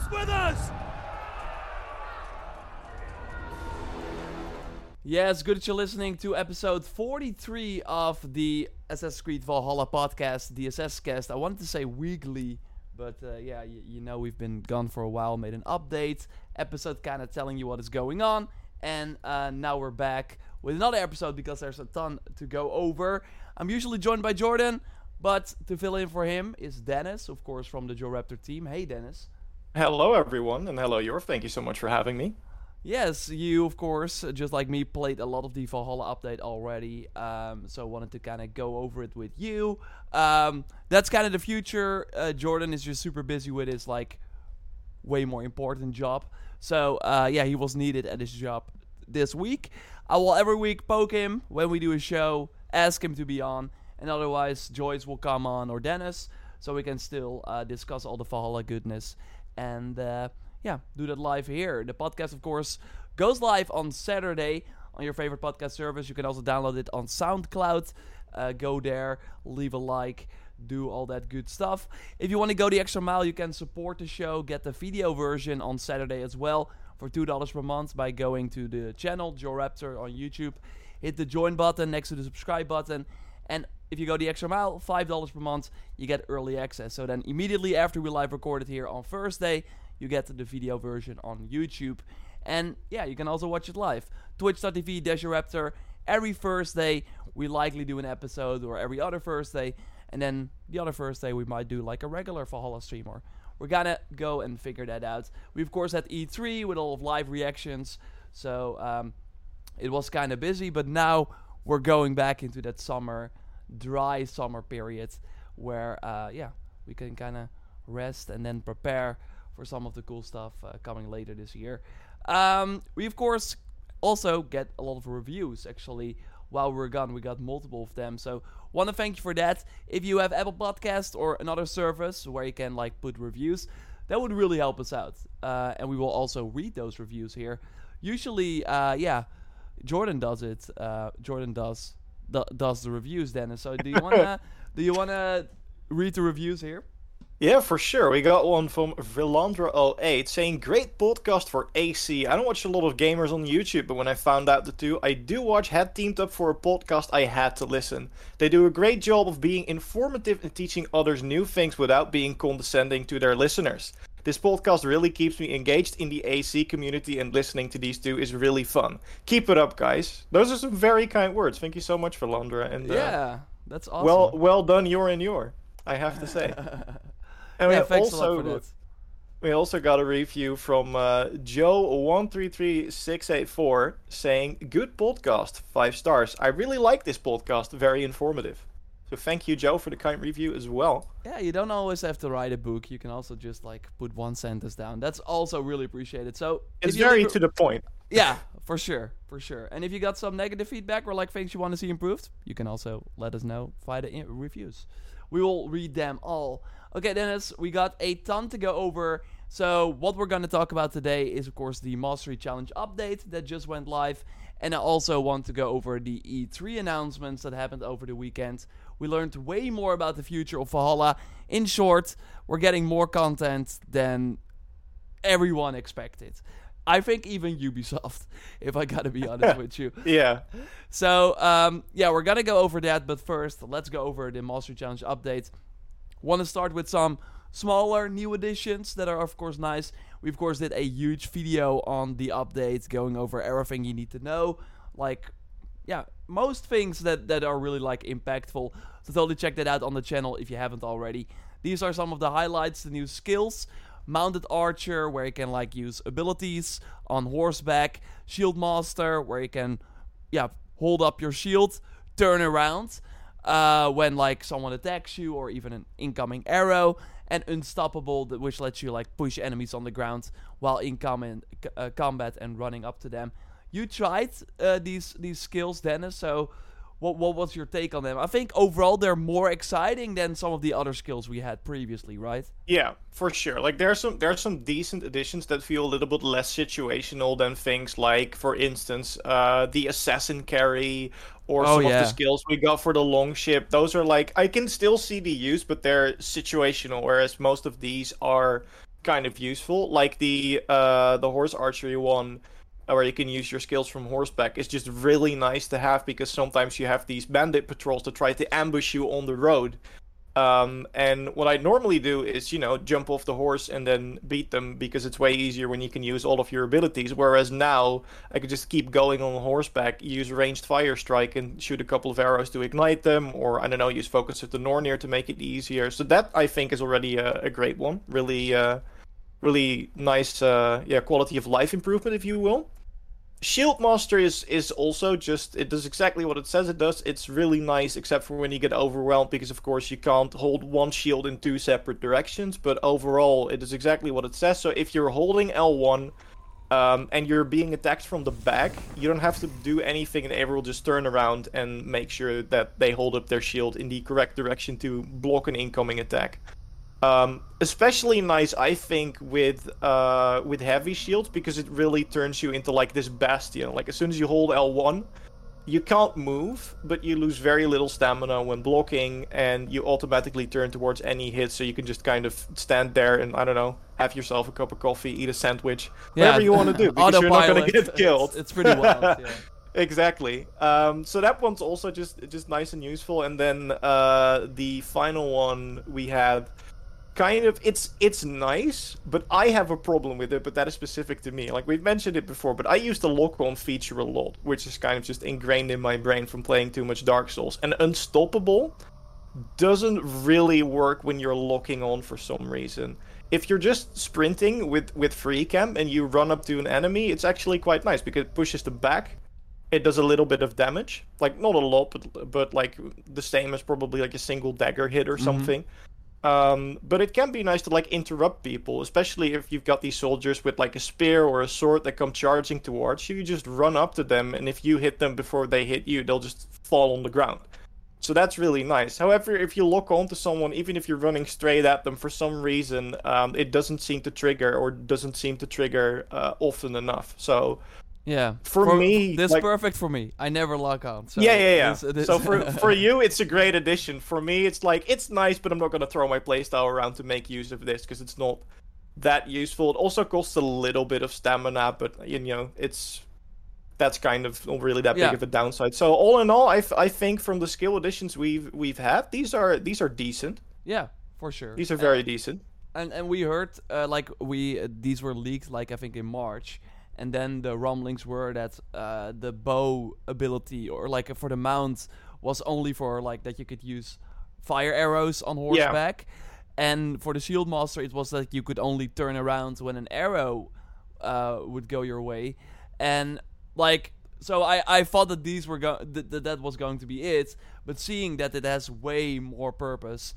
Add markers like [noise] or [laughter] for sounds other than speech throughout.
is with us! Yes, good that you're listening to episode 43 of the Assassin's Creed Valhalla podcast, the SS Cast. I wanted to say weekly, but uh, yeah, y- you know we've been gone for a while. Made an update episode, kind of telling you what is going on, and uh, now we're back with another episode because there's a ton to go over. I'm usually joined by Jordan, but to fill in for him is Dennis, of course, from the JorRaptor team. Hey, Dennis. Hello, everyone, and hello, Jorf. Thank you so much for having me. Yes, you of course, just like me, played a lot of the Valhalla update already. Um, so wanted to kind of go over it with you. Um, that's kind of the future. Uh, Jordan is just super busy with his like way more important job. So uh, yeah, he was needed at his job this week. I will every week poke him when we do a show, ask him to be on, and otherwise Joyce will come on or Dennis, so we can still uh, discuss all the Valhalla goodness and. Uh, yeah, do that live here. The podcast, of course, goes live on Saturday on your favorite podcast service. You can also download it on SoundCloud. Uh, go there, leave a like, do all that good stuff. If you want to go the extra mile, you can support the show, get the video version on Saturday as well for $2 per month by going to the channel, JorRaptor on YouTube. Hit the join button next to the subscribe button. And if you go the extra mile, $5 per month, you get early access. So then immediately after we live recorded here on Thursday, you get the video version on YouTube. And yeah, you can also watch it live. Twitch.tv Raptor. Every Thursday, we likely do an episode, or every other Thursday. And then the other Thursday, we might do like a regular Valhalla stream. Or we're gonna go and figure that out. We, of course, had E3 with all of live reactions. So um, it was kind of busy, but now we're going back into that summer, dry summer period where, uh, yeah, we can kind of rest and then prepare for some of the cool stuff uh, coming later this year. Um, we of course also get a lot of reviews. Actually, while we're gone, we got multiple of them. So want to thank you for that. If you have Apple Podcast or another service where you can like put reviews, that would really help us out. Uh, and we will also read those reviews here. Usually, uh, yeah, Jordan does it. Uh, Jordan does does the reviews. Dennis. So do you [laughs] wanna do you wanna read the reviews here? Yeah, for sure. We got one from Villandra08 saying, Great podcast for AC. I don't watch a lot of gamers on YouTube, but when I found out the two I do watch had teamed up for a podcast, I had to listen. They do a great job of being informative and teaching others new things without being condescending to their listeners. This podcast really keeps me engaged in the AC community, and listening to these two is really fun. Keep it up, guys. Those are some very kind words. Thank you so much, Villandra. And uh, yeah, that's awesome. Well, well done, your and your. I have to say. [laughs] And yeah, we also we also got a review from uh, Joe one three three six eight four saying good podcast five stars. I really like this podcast, very informative. So thank you, Joe, for the kind review as well. Yeah, you don't always have to write a book. You can also just like put one sentence down. That's also really appreciated. So it's very to the point. [laughs] Yeah, for sure, for sure. And if you got some negative feedback or like things you want to see improved, you can also let us know via the reviews. We will read them all. Okay, Dennis, we got a ton to go over. So, what we're going to talk about today is, of course, the Mastery Challenge update that just went live. And I also want to go over the E3 announcements that happened over the weekend. We learned way more about the future of Valhalla. In short, we're getting more content than everyone expected. I think even Ubisoft, [laughs] if I gotta be honest with you. [laughs] Yeah. So, um, yeah, we're gonna go over that, but first, let's go over the Mastery Challenge update. Want to start with some smaller new additions that are, of course, nice. We, of course, did a huge video on the update, going over everything you need to know. Like, yeah, most things that, that are really, like, impactful. So, totally check that out on the channel if you haven't already. These are some of the highlights, the new skills. Mounted Archer, where you can, like, use abilities on horseback. Shield Master, where you can, yeah, hold up your shield, turn around uh, when like someone attacks you or even an incoming arrow and unstoppable which lets you like push enemies on the ground while in com- uh, combat and running up to them you tried uh, these these skills dennis so what what was your take on them? I think overall they're more exciting than some of the other skills we had previously, right? Yeah, for sure. Like there's some there's some decent additions that feel a little bit less situational than things like, for instance, uh, the assassin carry or oh, some yeah. of the skills we got for the long ship. Those are like I can still see the use, but they're situational. Whereas most of these are kind of useful. Like the uh, the horse archery one, where you can use your skills from horseback, is just really nice to have because sometimes you have these bandit patrols to try to ambush you on the road. Um, and what I normally do is, you know, jump off the horse and then beat them because it's way easier when you can use all of your abilities. Whereas now I could just keep going on horseback, use ranged fire strike, and shoot a couple of arrows to ignite them, or I don't know, use focus of the Nornir to make it easier. So that I think is already a, a great one. Really, uh, really nice, uh, yeah, quality of life improvement, if you will. Shield Master is is also just it does exactly what it says it does. It's really nice, except for when you get overwhelmed, because of course you can't hold one shield in two separate directions. But overall, it is exactly what it says. So if you're holding L1 um, and you're being attacked from the back, you don't have to do anything, and everyone will just turn around and make sure that they hold up their shield in the correct direction to block an incoming attack. Um, especially nice, I think, with uh, with heavy shields because it really turns you into like this bastion. Like as soon as you hold L1, you can't move, but you lose very little stamina when blocking, and you automatically turn towards any hit. So you can just kind of stand there and I don't know, have yourself a cup of coffee, eat a sandwich, Yeah, whatever you want to do, [laughs] because you're not going to get killed. It's, it's pretty wild. [laughs] Yeah. exactly. Um, so that one's also just just nice and useful. And then uh, the final one we have, kind of it's it's nice, but I have a problem with it. But that is specific to me. Like we've mentioned it before, but I use the lock-on feature a lot, which is kind of just ingrained in my brain from playing too much Dark Souls. And Unstoppable doesn't really work when you're locking on for some reason. If you're just sprinting with with free cam and you run up to an enemy, it's actually quite nice because it pushes them back. It does a little bit of damage, like not a lot, but but like the same as probably like a single dagger hit or mm-hmm. something. Um, but it can be nice to like interrupt people, especially if you've got these soldiers with like a spear or a sword that come charging towards you. You just run up to them, and if you hit them before they hit you, they'll just fall on the ground. So that's really nice. However, if you lock onto someone, even if you're running straight at them, for some reason, um, it doesn't seem to trigger or doesn't seem to trigger uh, often enough. So Yeah. For me, this like- perfect for me. I never lock on. So yeah, yeah, yeah. So for [laughs] for you, it's a great addition. For me, it's like it's nice, but I'm not gonna throw my playstyle around to make use of this because it's not that useful. It also costs a little bit of stamina, but you know, it's that's kind of not really that Yeah. big of a downside. So all in all, I, I think from the skill additions we've we've had, these are these are decent. yeah, for sure. These are very decent. and and we heard uh, like we uh, these were leaked like I think in March, and then the rumblings were that uh, the bow ability or like for the mount was only for like that you could use fire arrows on horseback, Yeah. and for the shield master it was that you could only turn around when an arrow uh, would go your way, and like so I I thought that these were go- that that that was going to be it, but seeing that it has way more purpose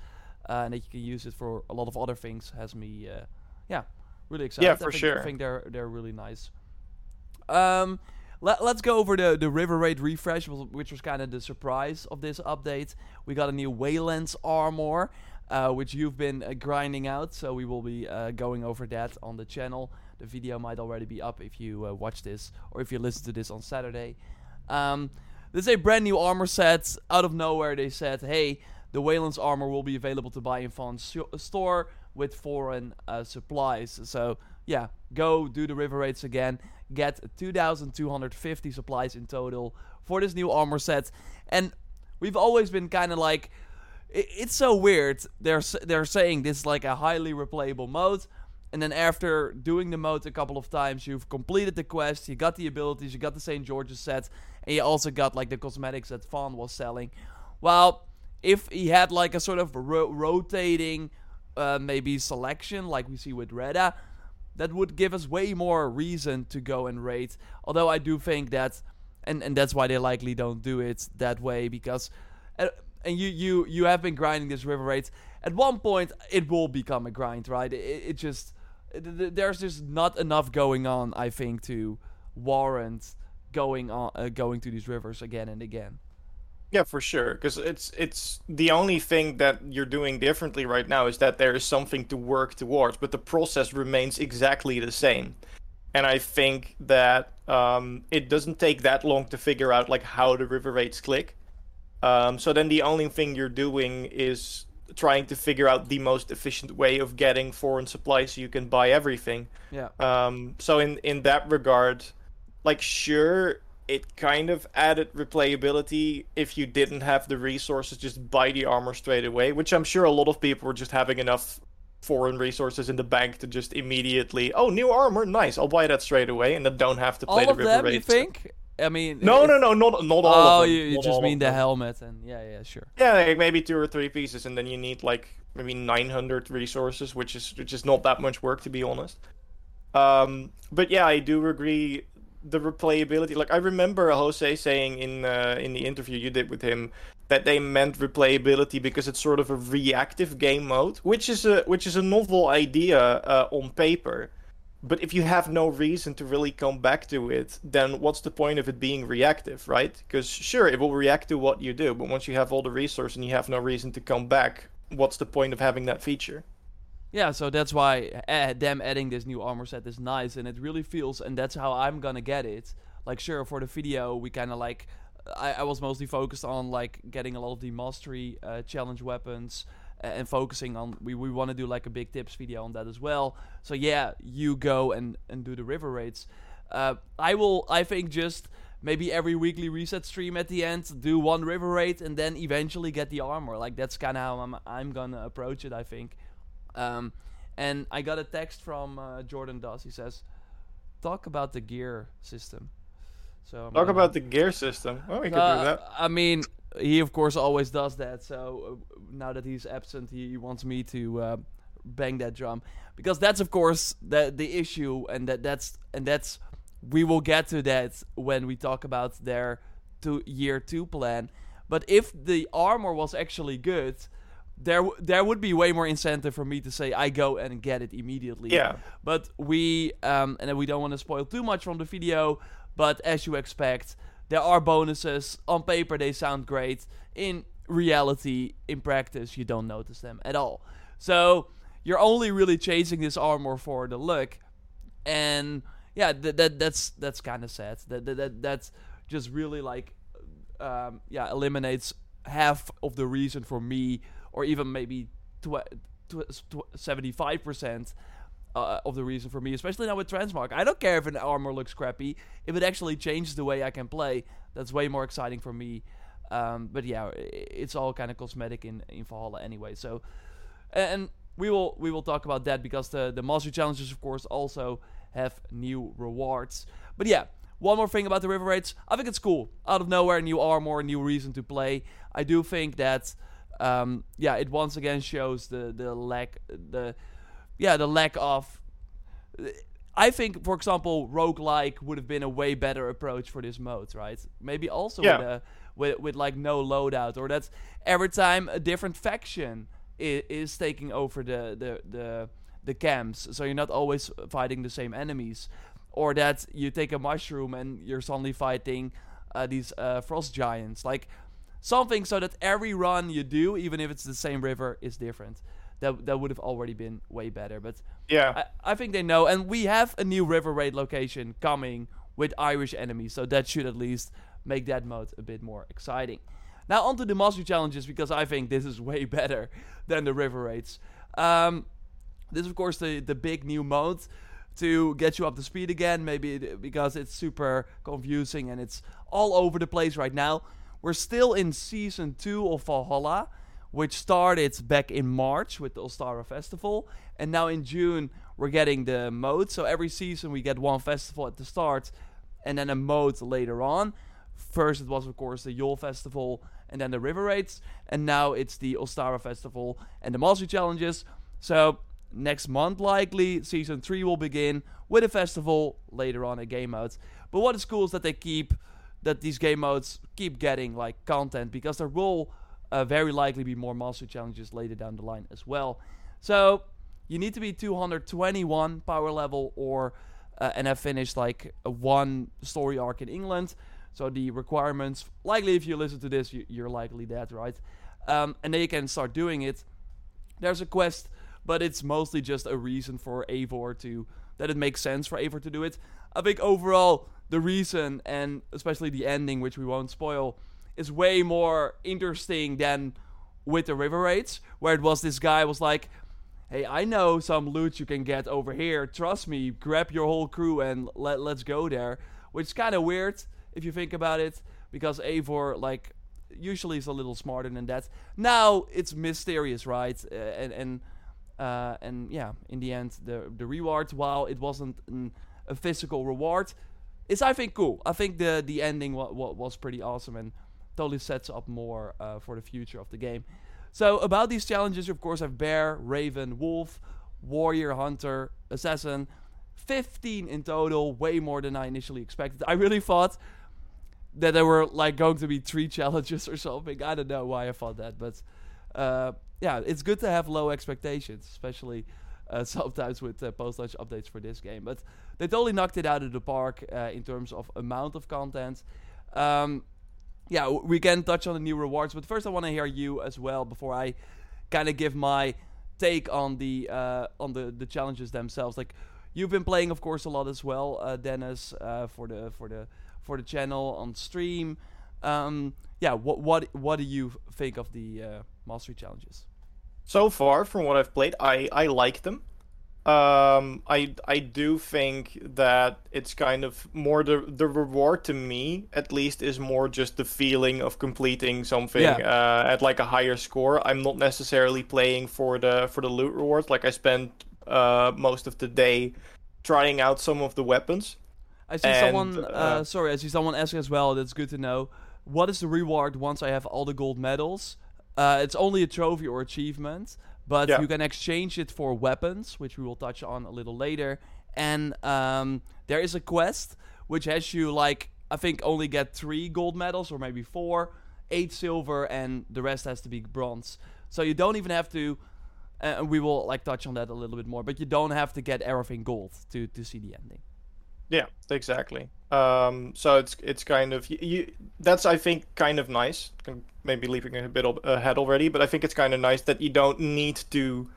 uh, and that you can use it for a lot of other things has me uh, yeah really excited Yeah, I for think, sure. I think they're they're really nice um let, let's go over the the river raid refresh which was kind of the surprise of this update we got a new waylands armor uh, which you've been uh, grinding out so we will be uh, going over that on the channel the video might already be up if you uh, watch this or if you listen to this on saturday um, this is a brand new armor set. Out of nowhere, they said, "Hey, the Wayland's armor will be available to buy in Fawn's sho- store with foreign uh, supplies." So yeah, go do the river raids again. Get 2,250 supplies in total for this new armor set. And we've always been kind of like, it's so weird. They're they're saying this is like a highly replayable mode. And then after doing the mode a couple of times, you've completed the quest, you got the abilities, you got the St. George's set, and you also got like the cosmetics that Fawn was selling. Well, if he had like a sort of ro- rotating uh, maybe selection like we see with Reda, that would give us way more reason to go and raid. Although I do think that, and, and that's why they likely don't do it that way because, uh, and you you you have been grinding this river raid. At one point, it will become a grind, right? It, it just th- th- there's just not enough going on. I think to warrant going on uh, going to these rivers again and again. Yeah, for sure. Because it's it's the only thing that you're doing differently right now is that there is something to work towards, but the process remains exactly the same. And I think that um, it doesn't take that long to figure out like how the river raids click. Um, so then the only thing you're doing is trying to figure out the most efficient way of getting foreign supplies so you can buy everything. Yeah. Um, so in in that regard, like sure, it kind of added replayability if you didn't have the resources just buy the armor straight away, which I'm sure a lot of people were just having enough foreign resources in the bank to just immediately, oh, new armor, nice, I'll buy that straight away, and then don't have to play All the of them, river you think? I mean, No, no, no, not not all Oh, of them. you, you just mean the helmet and yeah, yeah, sure. Yeah, like maybe two or three pieces, and then you need like maybe 900 resources, which is which is not that much work to be honest. Um, but yeah, I do agree. The replayability, like I remember Jose saying in uh, in the interview you did with him that they meant replayability because it's sort of a reactive game mode, which is a which is a novel idea uh, on paper. But if you have no reason to really come back to it, then what's the point of it being reactive, right? Because sure, it will react to what you do, but once you have all the resource and you have no reason to come back, what's the point of having that feature? Yeah, so that's why uh, them adding this new armor set is nice, and it really feels, and that's how I'm gonna get it. Like, sure, for the video, we kind of like, I, I was mostly focused on like getting a lot of the mastery uh, challenge weapons uh, and focusing on we, we want to do like a big tips video on that as well. So yeah, you go and and do the river raids. Uh, I will, I think, just maybe every weekly reset stream at the end, do one river raid, and then eventually get the armor. Like that's kind of how I'm I'm gonna approach it. I think. Um, and I got a text from uh, Jordan Doss. He says, "Talk about the gear system." So I'm Talk gonna- about the gear system. Oh, we could Uh, do that. I mean, he of course always does that. So uh, now that he's absent, he, he wants me to uh, bang that drum because that's of course the the issue, and that that's and that's we will get to that when we talk about their two year two plan. But if the armor was actually good, there w- there would be way more incentive for me to say I go and get it immediately. Yeah. But we um and we don't want to spoil too much from the video, but as you expect, there are bonuses. On paper they sound great. In reality, in practice, you don't notice them at all. So you're only really chasing this armor for the look, and yeah, that, that that's that's kind of sad. That, that that that's just really like, um, yeah, eliminates half of the reason for me, or even maybe seventy five percent uh, of the reason for me, especially now with transmog. I don't care if an armor looks crappy. If it actually changes the way I can play, that's way more exciting for me. Um, but yeah, it's all kind of cosmetic in in Valhalla anyway. So, and we will we will talk about that because the the mastery challenges, of course, also have new rewards. But yeah. One more thing about the river raids, I think it's cool. Out of nowhere, new armor, new reason to play. I do think that, um, yeah, it once again shows the the lack the yeah, the lack of. I think, for example, roguelike would have been a way better approach for this mode, right? Maybe also Yeah. with, a, with with like no loadout, or that's every time a different faction is, is taking over the, the the the camps, so you're not always fighting the same enemies, or that you take a mushroom and you're suddenly fighting uh, these uh, frost giants, like something so that every run you do, even if it's the same river, is different. That that would have already been way better, but Yeah. I, I think they know, and we have a new river raid location coming with Irish enemies, so that should at least make that mode a bit more exciting. Now onto the mastery challenges because I think this is [laughs] way better than the river raids. Um, this is of course the the big new mode to get you up to speed again. Maybe because it's super confusing and it's all over the place right now. We're still in season two of Valhalla, which started back in March with the Ostara Festival, and now in June we're getting the mode. So every season we get one festival at the start, and then a mode later on. First it was of course the Yule Festival, and then the River Raids, and now it's the Ostara Festival and the Mastery Challenges. So next month likely season 3 will begin with a festival later on a game mode but what is cool is that they keep that these game modes keep getting like content because there will uh, very likely be more mastery challenges later down the line as well. So you need to be 221 power level or uh, and have finished like one story arc in england. So the requirements likely if you listen to this you, you're likely that right? Um, and then you can start doing it. There's a quest, but it's mostly just a reason for Eivor to that it makes sense for Eivor to do it. I think overall the reason and especially the ending, which we won't spoil, is way more interesting than with the river raids, where it was this guy was like, "Hey, I know some loot you can get over here. Trust me. Grab your whole crew and let let's go there." Which is kind of weird if you think about it, because Eivor like usually is a little smarter than that. Now it's mysterious, right? Uh, and and uh, and yeah, in the end, the the reward, while it wasn't a physical reward, is I think cool. I think the the ending wa- wa- was pretty awesome and totally sets up more uh, for the future of the game. So about these challenges, of course, I have bear, raven, wolf, warrior, hunter, assassin. 15 in total, way more than I initially expected. I really thought that there were like going to be three [laughs] challenges or something. I don't know why I thought that, but uh, yeah, it's good to have low expectations, especially uh, [laughs] sometimes with uh, post-launch updates for this game. But they totally knocked it out of the park uh, in terms of amount of content. Um, yeah, we can touch on the new rewards, but first I want to hear you as well before I kind of give my take on the uh, on the the challenges themselves. Like you've been playing, of course, a lot as well, uh, Dennis, uh, for the for the for the channel on stream. Um, yeah, what what what do you think of the mastery challenges? So far, from what I've played, I I like them. Um, I I do think that it's kind of more the the reward to me, at least, is more just the feeling of completing something Yeah. uh, at like a higher score. I'm not necessarily playing for the for the loot rewards. Like I spent uh, most of the day trying out some of the weapons. I see And, someone. Uh, uh, sorry, I see someone asking as well. That's good to know. What is the reward once I have all the gold medals? Uh, it's only a trophy or achievement, but Yeah. you can exchange it for weapons, which we will touch on a little later. And um, there is a quest which has you like I think only get three gold medals or maybe four, eight silver, and the rest has to be bronze. So you don't even have to. Uh, we will like touch on that a little bit more, but you don't have to get everything gold to to see the ending. Yeah, exactly. Um, so it's it's kind of you. That's I think kind of nice. Maybe leaping a bit ahead already, but I think it's kind of nice that you don't need to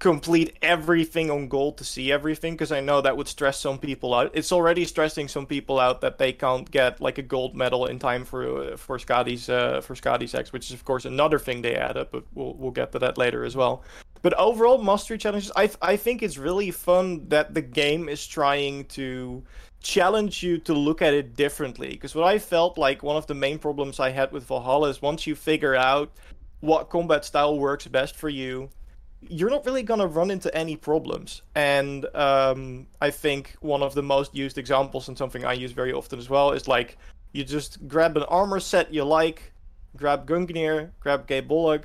complete everything on gold to see everything because I know that would stress some people out. It's already stressing some people out that they can't get like a gold medal in time for uh, for Skadi's uh, for Skadi's X, which is of course another thing they added, but we'll we'll get to that later as well. But overall, mastery challenges, I I think it's really fun that the game is trying to challenge you to look at it differently. Because what I felt like one of the main problems I had with Valhalla is once you figure out what combat style works best for you, you're not really gonna run into any problems. And um, I think one of the most used examples and something I use very often as well is like you just grab an armor set you like, grab Gungnir, grab Gae Bolg,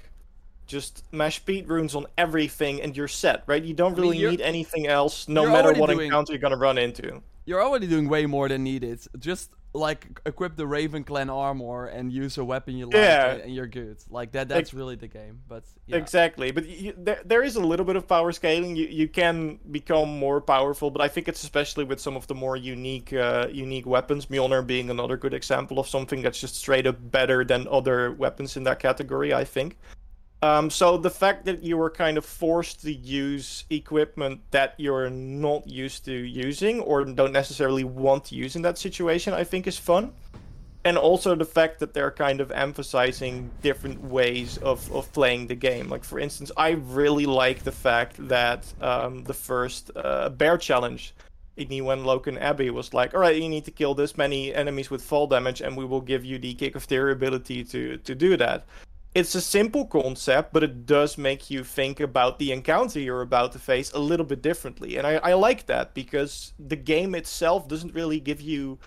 just mash beat runes on everything and you're set, right? You don't really you're- need anything else, no matter what doing- encounter you're gonna run into. You're already doing way more than needed. Just like equip the Raven Clan armor and use a weapon you like, Yeah. and you're good. Like that. That's really the game. But yeah. Exactly, but you, there there is a little bit of power scaling. You you can become more powerful, but I think it's especially with some of the more unique uh, unique weapons. Mjolnir being another good example of something that's just straight up better than other weapons in that category. I think. Um, so the fact that you were kind of forced to use equipment that you're not used to using or don't necessarily want to use in that situation, I think is fun and also the fact that they're kind of emphasizing different ways of, of playing the game. Like for instance, I really like the fact that um, the first uh, bear challenge, Igni when Loken Abbey was like, all right, you need to kill this many enemies with fall damage, and we will give you the kick of theory ability to to do that. It's a simple concept, but it does make you think about the encounter you're about to face a little bit differently. And I, I like that because the game itself doesn't really give you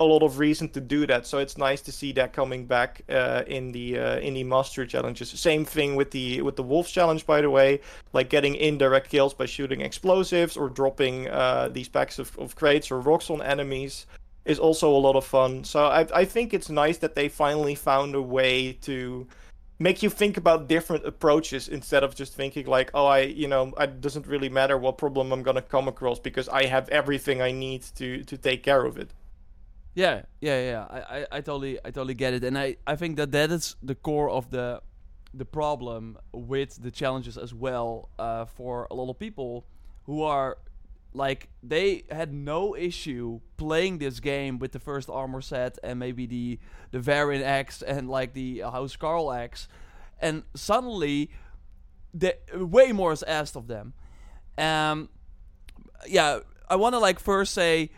a lot of reason to do that. So it's nice to see that coming back uh, in the uh, in the mastery challenges. Same thing with the with the wolf challenge, by the way, like getting indirect kills by shooting explosives or dropping uh, these packs of, of crates or rocks on enemies is also a lot of fun. So I I think it's nice that they finally found a way to make you think about different approaches instead of just thinking like oh i you know it doesn't really matter what problem i'm gonna come across because i have everything i need to to take care of it Yeah, yeah, yeah. I, I, I totally, I totally get it, and I, I think that that is the core of the, the problem with the challenges as well. Uh, for a lot of people who are, like, they had no issue playing this game with the first armor set and maybe the the Varian X and like the House Carl X, and suddenly, the way more is asked of them. Um, yeah, I want to like first say,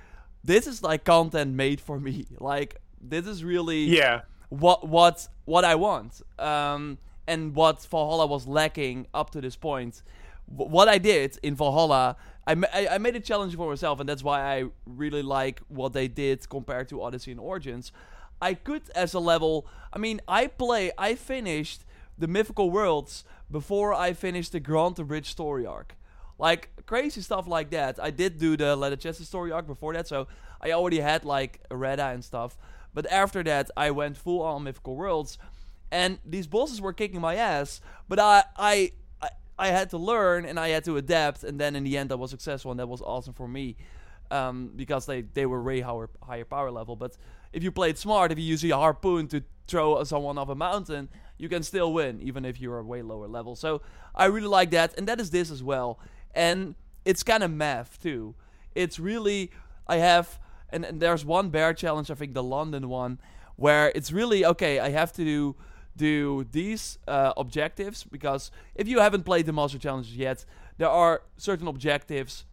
this is like content made for me. [laughs] Like this is really Yeah. what what what I want. Um, and what Valhalla was lacking up to this point. W- what I did in Valhalla, I, ma- I, made a challenge for myself, and that's why I really like what they did compared to Odyssey and Origins. I could, as a level, I mean, I play, I finished the Mythical Worlds before I finished the Grantebridge story arc. Like crazy stuff like that. I did do the Ledecestre story arc before that, so I already had like Reda and stuff. But after that, I went full on Mythical Worlds, and these bosses were kicking my ass. But I, I, I, had to learn and I had to adapt, and then in the end, I was successful, and that was awesome for me, um, because they they were way higher higher power level. But if you played smart, if you use a harpoon to throw someone off a mountain, you can still win, even if you're a way lower level. So I really like that, and that is this as well. And it's kind of math too. It's really I have, and, and there's one bear challenge, I think the London one, where it's really okay. I have to do do these uh, objectives because if you haven't played the master challenges yet, there are certain objectives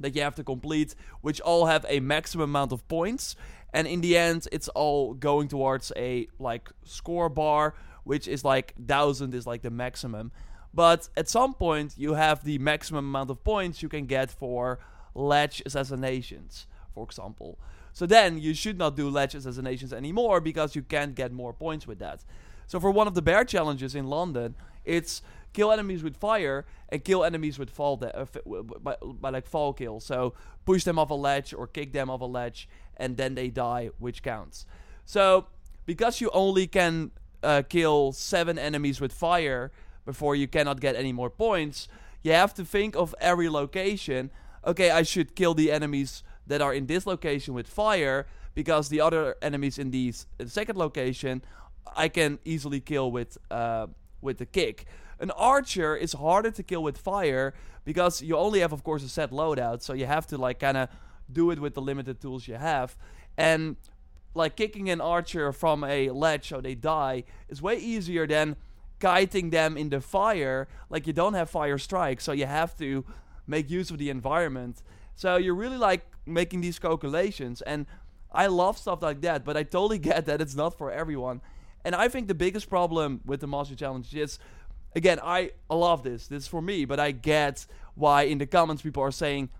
that you have to complete, which all have a maximum amount of points. And in the end, it's all going towards a like score bar, which is like thousand is like the maximum. But at some point, you have the maximum amount of points you can get for ledge assassinations, for example. So then you should not do ledge assassinations anymore because you can't get more points with that. So for one of the bear challenges in London, it's kill enemies with fire and kill enemies with fall de- uh, by, by like fall kill. So push them off a ledge or kick them off a ledge and then they die, which counts. So because you only can uh, kill seven enemies with fire before you cannot get any more points, you have to think of every location. Okay, I should kill the enemies that are in this location with fire because the other enemies in these the second location I can easily kill with uh, with the kick. An archer is harder to kill with fire because you only have, of course, a set loadout, so you have to like kind of do it with the limited tools you have. And like kicking an archer from a ledge so they die is way easier than kiting them in the fire. Like you don't have fire strike, so you have to make use of the environment. So you're really like making these calculations, and I love stuff like that. But I totally [laughs] get that it's not for everyone. And I think the biggest problem with the Master Challenge is, again, I love this. This is for me, but I get why in the comments people are saying,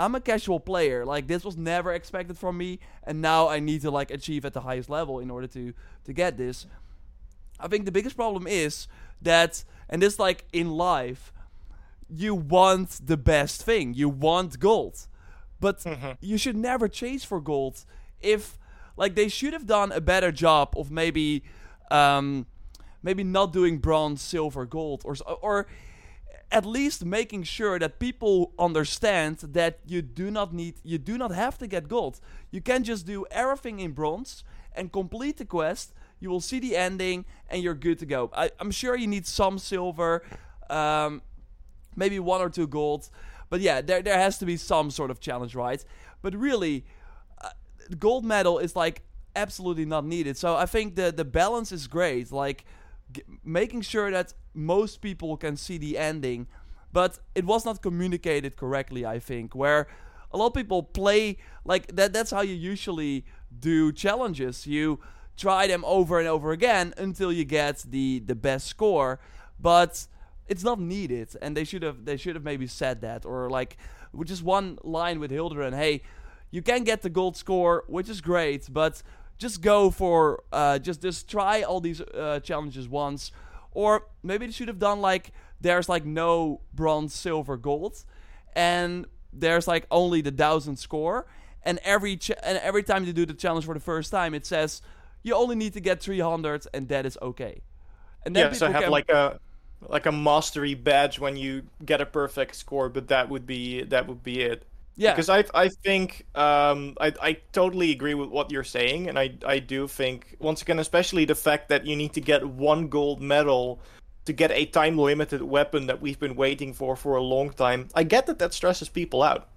I'm a casual player. Like this was never expected from me, and now I need to like achieve at the highest level in order to to get this. I think the biggest problem is that, and this like in life, you want the best thing. You want gold, but mm-hmm. you should never chase for gold. If like they should have done a better job of maybe, um, maybe not doing bronze, silver, gold, or or at least making sure that people understand that you do not need you do not have to get gold. You can just do everything in bronze and complete the quest. You will see the ending and you're good to go. I, I'm sure you need some silver, um, maybe one or two gold, but yeah, there there has to be some sort of challenge, right? But really, gold medal is like absolutely not needed. So I think the the balance is great. Like g- making sure that most people can see the ending, but it was not communicated correctly. I think where a lot of people play like that. That's how you usually do challenges. You try them over and over again until you get the the best score, but it's not needed. And they should have they should have maybe said that or like just one line with Hilder and Hey, you can get the gold score, which is great, but just go for uh, just just try all these uh, challenges once, or maybe they should have done like there's like no bronze, silver, gold, and there's like only the thousand score, and every ch- and every time you do the challenge for the first time, it says you only need to get 300, and that is okay. And Yeah, so have can- like a like a mastery badge when you get a perfect score, but that would be that would be it. Yeah, Because I I think um I I totally agree with what you're saying, and I I do think once again, especially the fact that you need to get one gold medal to get a time limited weapon that we've been waiting for for a long time. I get that that stresses people out.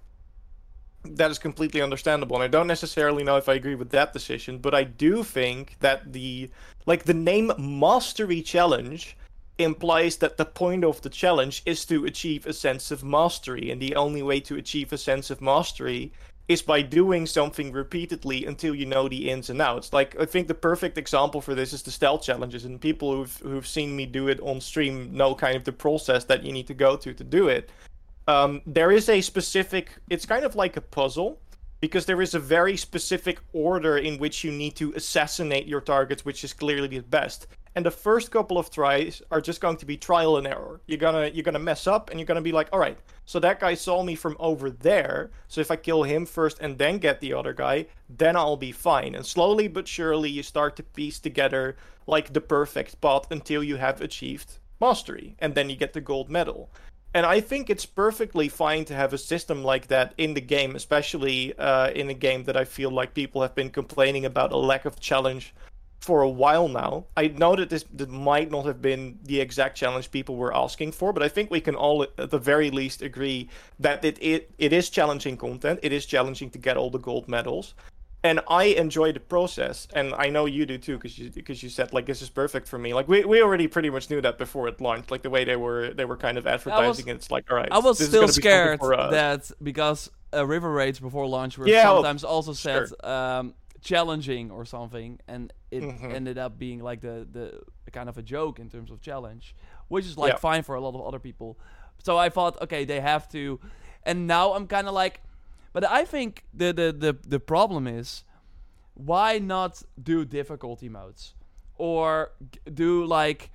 that is completely understandable. And I don't necessarily know if I agree with that decision, but I do think that the like the name Mastery Challenge implies that the point of the challenge is to achieve a sense of mastery, and the only way to achieve a sense of mastery is by doing something repeatedly until you know the ins and outs. Like I think the perfect example for this is the stealth challenges, and people who've who've seen me do it on stream know kind of the process that you need to go to to do it. Um, there is a specific. It's kind of like a puzzle because there is a very specific order in which you need to assassinate your targets, which is clearly the best and the first couple of tries are just going to be trial and error. You're gonna you're gonna mess up and you're gonna be like all right so that guy saw me from over there. So if i kill him first and then get the other guy then i'll be fine. And slowly but surely you start to piece together like the perfect path until you have achieved mastery and then you get the gold medal. And I think it's perfectly fine to have a system like that in the game, especially uh, in a game that I feel like people have been complaining about a lack of challenge for a while now. I know that this that might not have been the exact challenge people were asking for, but I think we can all at the very least agree that it it, it is challenging content. It is challenging to get all the gold medals. And I enjoy the process, and I know you do too, because you because you said like this is perfect for me. Like we, we already pretty much knew that before it launched. Like the way they were they were kind of advertising, was, it's like all right. I was still scared that because uh, river raids before launch were yeah, sometimes also said sure. um, challenging or something, and it mm-hmm. ended up being like the the kind of a joke in terms of challenge, which is like yeah. fine for a lot of other people. So I thought, okay, they have to, and now I'm kind of like, but I think the the the the problem is, why not do difficulty modes, or do like,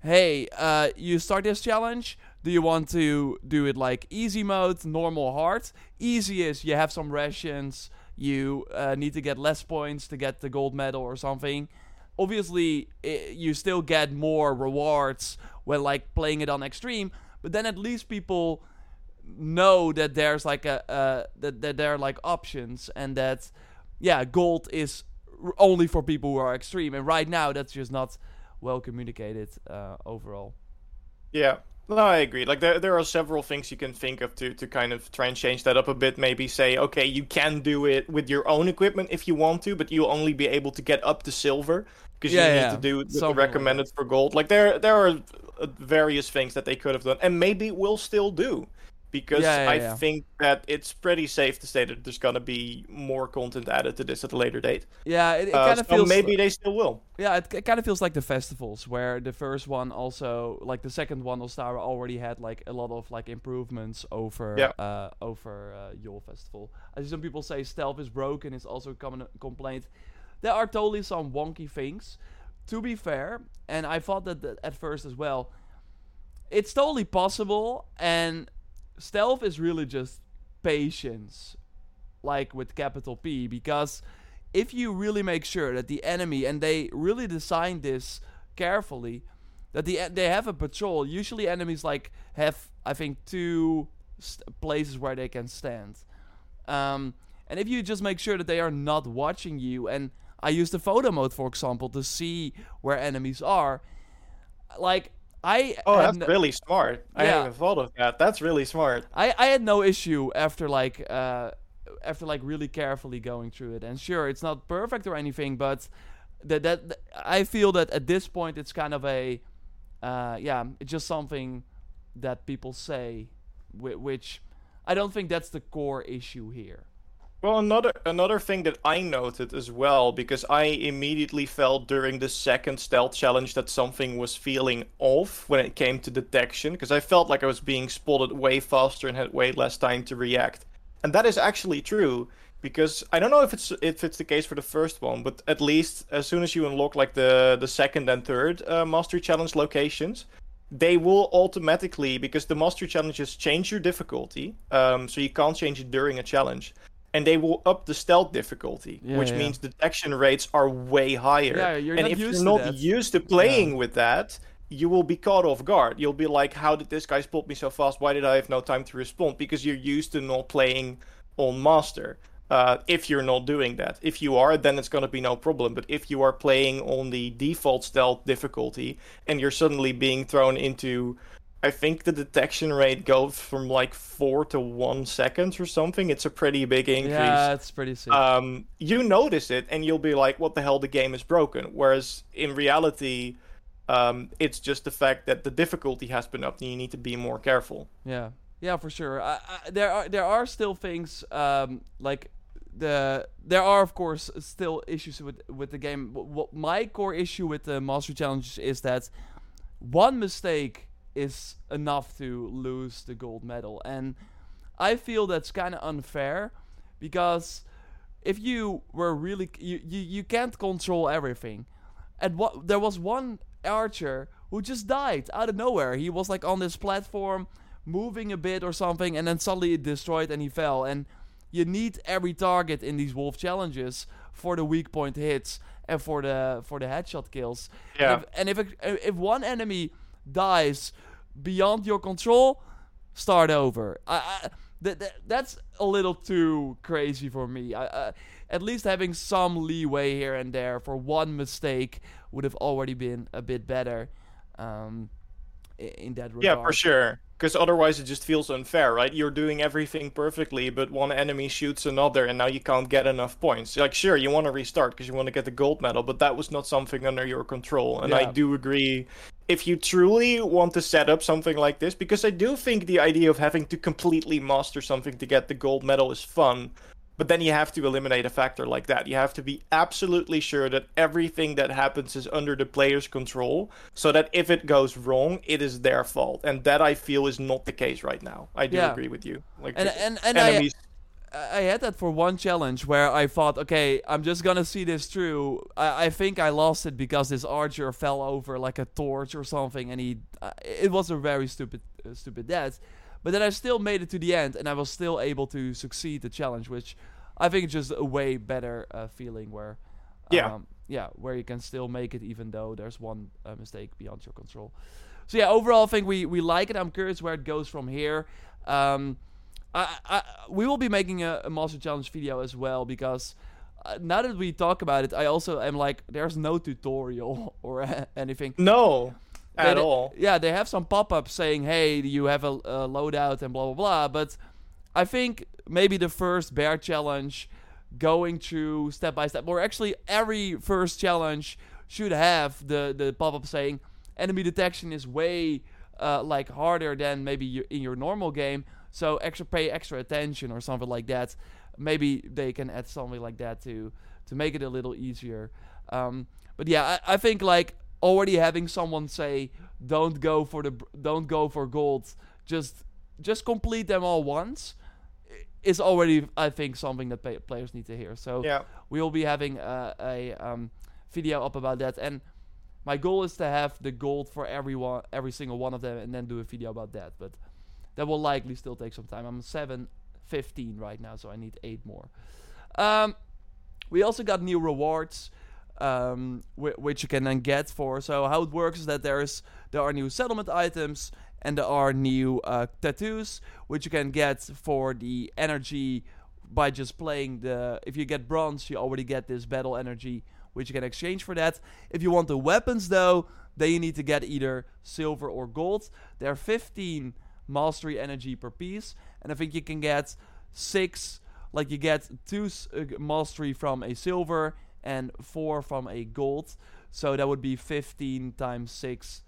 hey, uh, you start this challenge. Do you want to do it like easy mode, normal, hard? Easy is you have some rations you uh, need to get less points to get the gold medal or something. Obviously, it, you still get more rewards when like playing it on extreme, but then at least people know that there's like a uh, that that there are like options and that yeah, gold is only for people who are extreme, and right now that's just not well communicated uh, overall. Yeah, no, I agree. Like there, there are several things you can think of to to kind of try and change that up a bit. Maybe say, okay, you can do it with your own equipment if you want to, but you'll only be able to get up to silver because yeah, you need to do the recommended like for gold. Like there, there are uh, various things that they could have done, and maybe will still do because yeah, yeah, I yeah. think that it's pretty safe to say that there's gonna be more content added to this at a later date. Yeah, it, it uh, kind of so feels maybe they still will. Yeah, it, it kind of feels like the festivals where the first one also, like the second one, Ostara already had like a lot of like improvements over uh, over uh, Yule Festival. As some people say, stealth is broken. It's also a common complaint. There are totally some wonky things. To be fair, and I thought that, that at first as well. It's totally possible, and stealth is really just patience, like with capital P, because if you really make sure that the enemy and they really designed this carefully, that the they have a patrol. Usually, enemies like have I think two places where they can stand. Um, and if you just make sure that they are not watching you, and I use the photo mode for example to see where enemies are, like I oh, that's no, really smart. Yeah. I hadn't thought of that. That's really smart. I, I had no issue after like uh after like really carefully going through it. And sure, it's not perfect or anything, but that that, that I feel that at this point it's kind of a uh yeah, it's just something that people say, which I don't think that's the core issue here. Well, another another thing that I noted as well, because I immediately felt during the second stealth challenge that something was feeling off when it came to detection, because I felt like I was being spotted way faster and had way less time to react. And that is actually true, because I don't know if it's if it's the case for the first one, but at least as soon as you unlock like the the second and third uh, mastery challenge locations, they will automatically because the mastery challenges change your difficulty, um, so you can't change it during a challenge and they will up the stealth difficulty, yeah, which yeah. means detection rates are way higher. Yeah, you're and if you're not that. used to playing yeah. with that, you will be caught off guard. You'll be like, "How did this guy spot me so fast? Why did I have no time to respond?" Because you're used to not playing on master. Uh, if you're not doing that, if you are, then it's gonna be no problem. But if you are playing on the default stealth difficulty and you're suddenly being thrown into I think the detection rate goes from like four to one seconds or something. It's a pretty big increase. Yeah, it's pretty sick. um, you notice it and you'll be like, "What the hell? The game is broken." Whereas in reality, um, it's just the fact that the difficulty has been up and you need to be more careful. Yeah, yeah, for sure. I, I, there are there are still things um, like the there are of course still issues with with the game. W- w- my core issue with the mastery challenges is that one mistake is enough to lose the gold medal, and I feel that's kind of unfair because if you were really you, you you can't control everything. And what there was one archer who just died out of nowhere. He was like on this platform moving a bit or something and then suddenly it destroyed and he fell and you need every target in these wolf challenges for the weak point hits and for the for the headshot kills. Yeah. And if and if, if one enemy dies beyond your control, start over. I, I that, that that's a little too crazy for me. I, uh, at least having some leeway here and there for one mistake would have already been a bit better. Um, in that regard. Yeah, for sure. Because otherwise, it just feels unfair, right? You're doing everything perfectly, but one enemy shoots another, and now you can't get enough points. Like, sure, you want to restart because you want to get the gold medal, but that was not something under your control. And I do agree. If you truly want to set up something like this, because I do think the idea of having to completely master something to get the gold medal is fun, but then you have to eliminate a factor like that. You have to be absolutely sure that everything that happens is under the player's control, so that if it goes wrong, it is their fault. And that I feel is not the case right now. I do Yeah. agree with you. Like And and and enemies. I had that for one challenge where I thought, okay, I'm just gonna see this through. I, I think I lost it because this archer fell over like a torch or something, and he. Uh, it was a very stupid, uh, stupid death. But then I still made it to the end, and I was still able to succeed the challenge, which I think is just a way better uh, feeling where. Yeah. Um, yeah, where you can still make it even though there's one uh, mistake beyond your control. So yeah, overall, I think we we like it. I'm curious where it goes from here. Um, I, I we will be making a, a master challenge video as well because uh, now that we talk about it, I also am like, there's no tutorial [laughs] or [laughs] anything. No, They- at all. Yeah, they have some pop-ups saying, "Hey, you have a, a loadout and blah blah blah." But I think maybe the first bear challenge, going through step by step, or actually every first challenge should have the the pop-up saying, "Enemy detection is way uh, like harder than maybe you, in your normal game." So extra pay extra attention or something like that. Maybe they can add something like that to to make it a little easier. Um, but yeah, I, I think like already having someone say, "Don't go for the don't go for gold, just just complete them all once," is already I think something that pay- players need to hear. So Yeah. we will be having a, a um, video up about that, and my goal is to have the gold for everyone, every single one of them, and then do a video about that. But that will likely still take some time. I'm seven fifteen right now, so I need eight more. Um, we also got new rewards, um, whi- which you can then get for. So how it works is that there is there are new settlement items and there are new uh, tattoos, which you can get for the energy by just playing the. If you get bronze, you already get this battle energy, which you can exchange for that. If you want the weapons, though, then you need to get either silver or gold. There are 15 mastery energy per piece, and I think you can get six. Like you get two uh, mastery from a silver and four from a gold. So that would be 15 times six.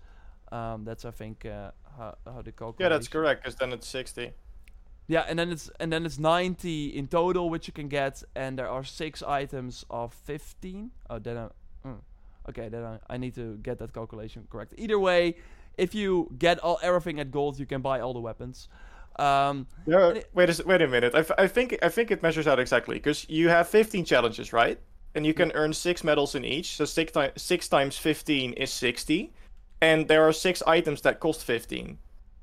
Um, that's I think uh, how, how the calculation. Yeah, that's correct. Because then it's sixty. Yeah, and then it's and then it's 90 in total which you can get, and there are six items of 15. Oh, then I, mm. okay, then I, I need to get that calculation correct. Either way, if you get all everything at gold, you can buy all the weapons. Um, Yeah. It- Wait a wait a minute. I, f- I think I think it measures out exactly because you have 15 challenges, right? And you can earn six medals in each. So six times six times 15 is 60, and there are six items that cost 15.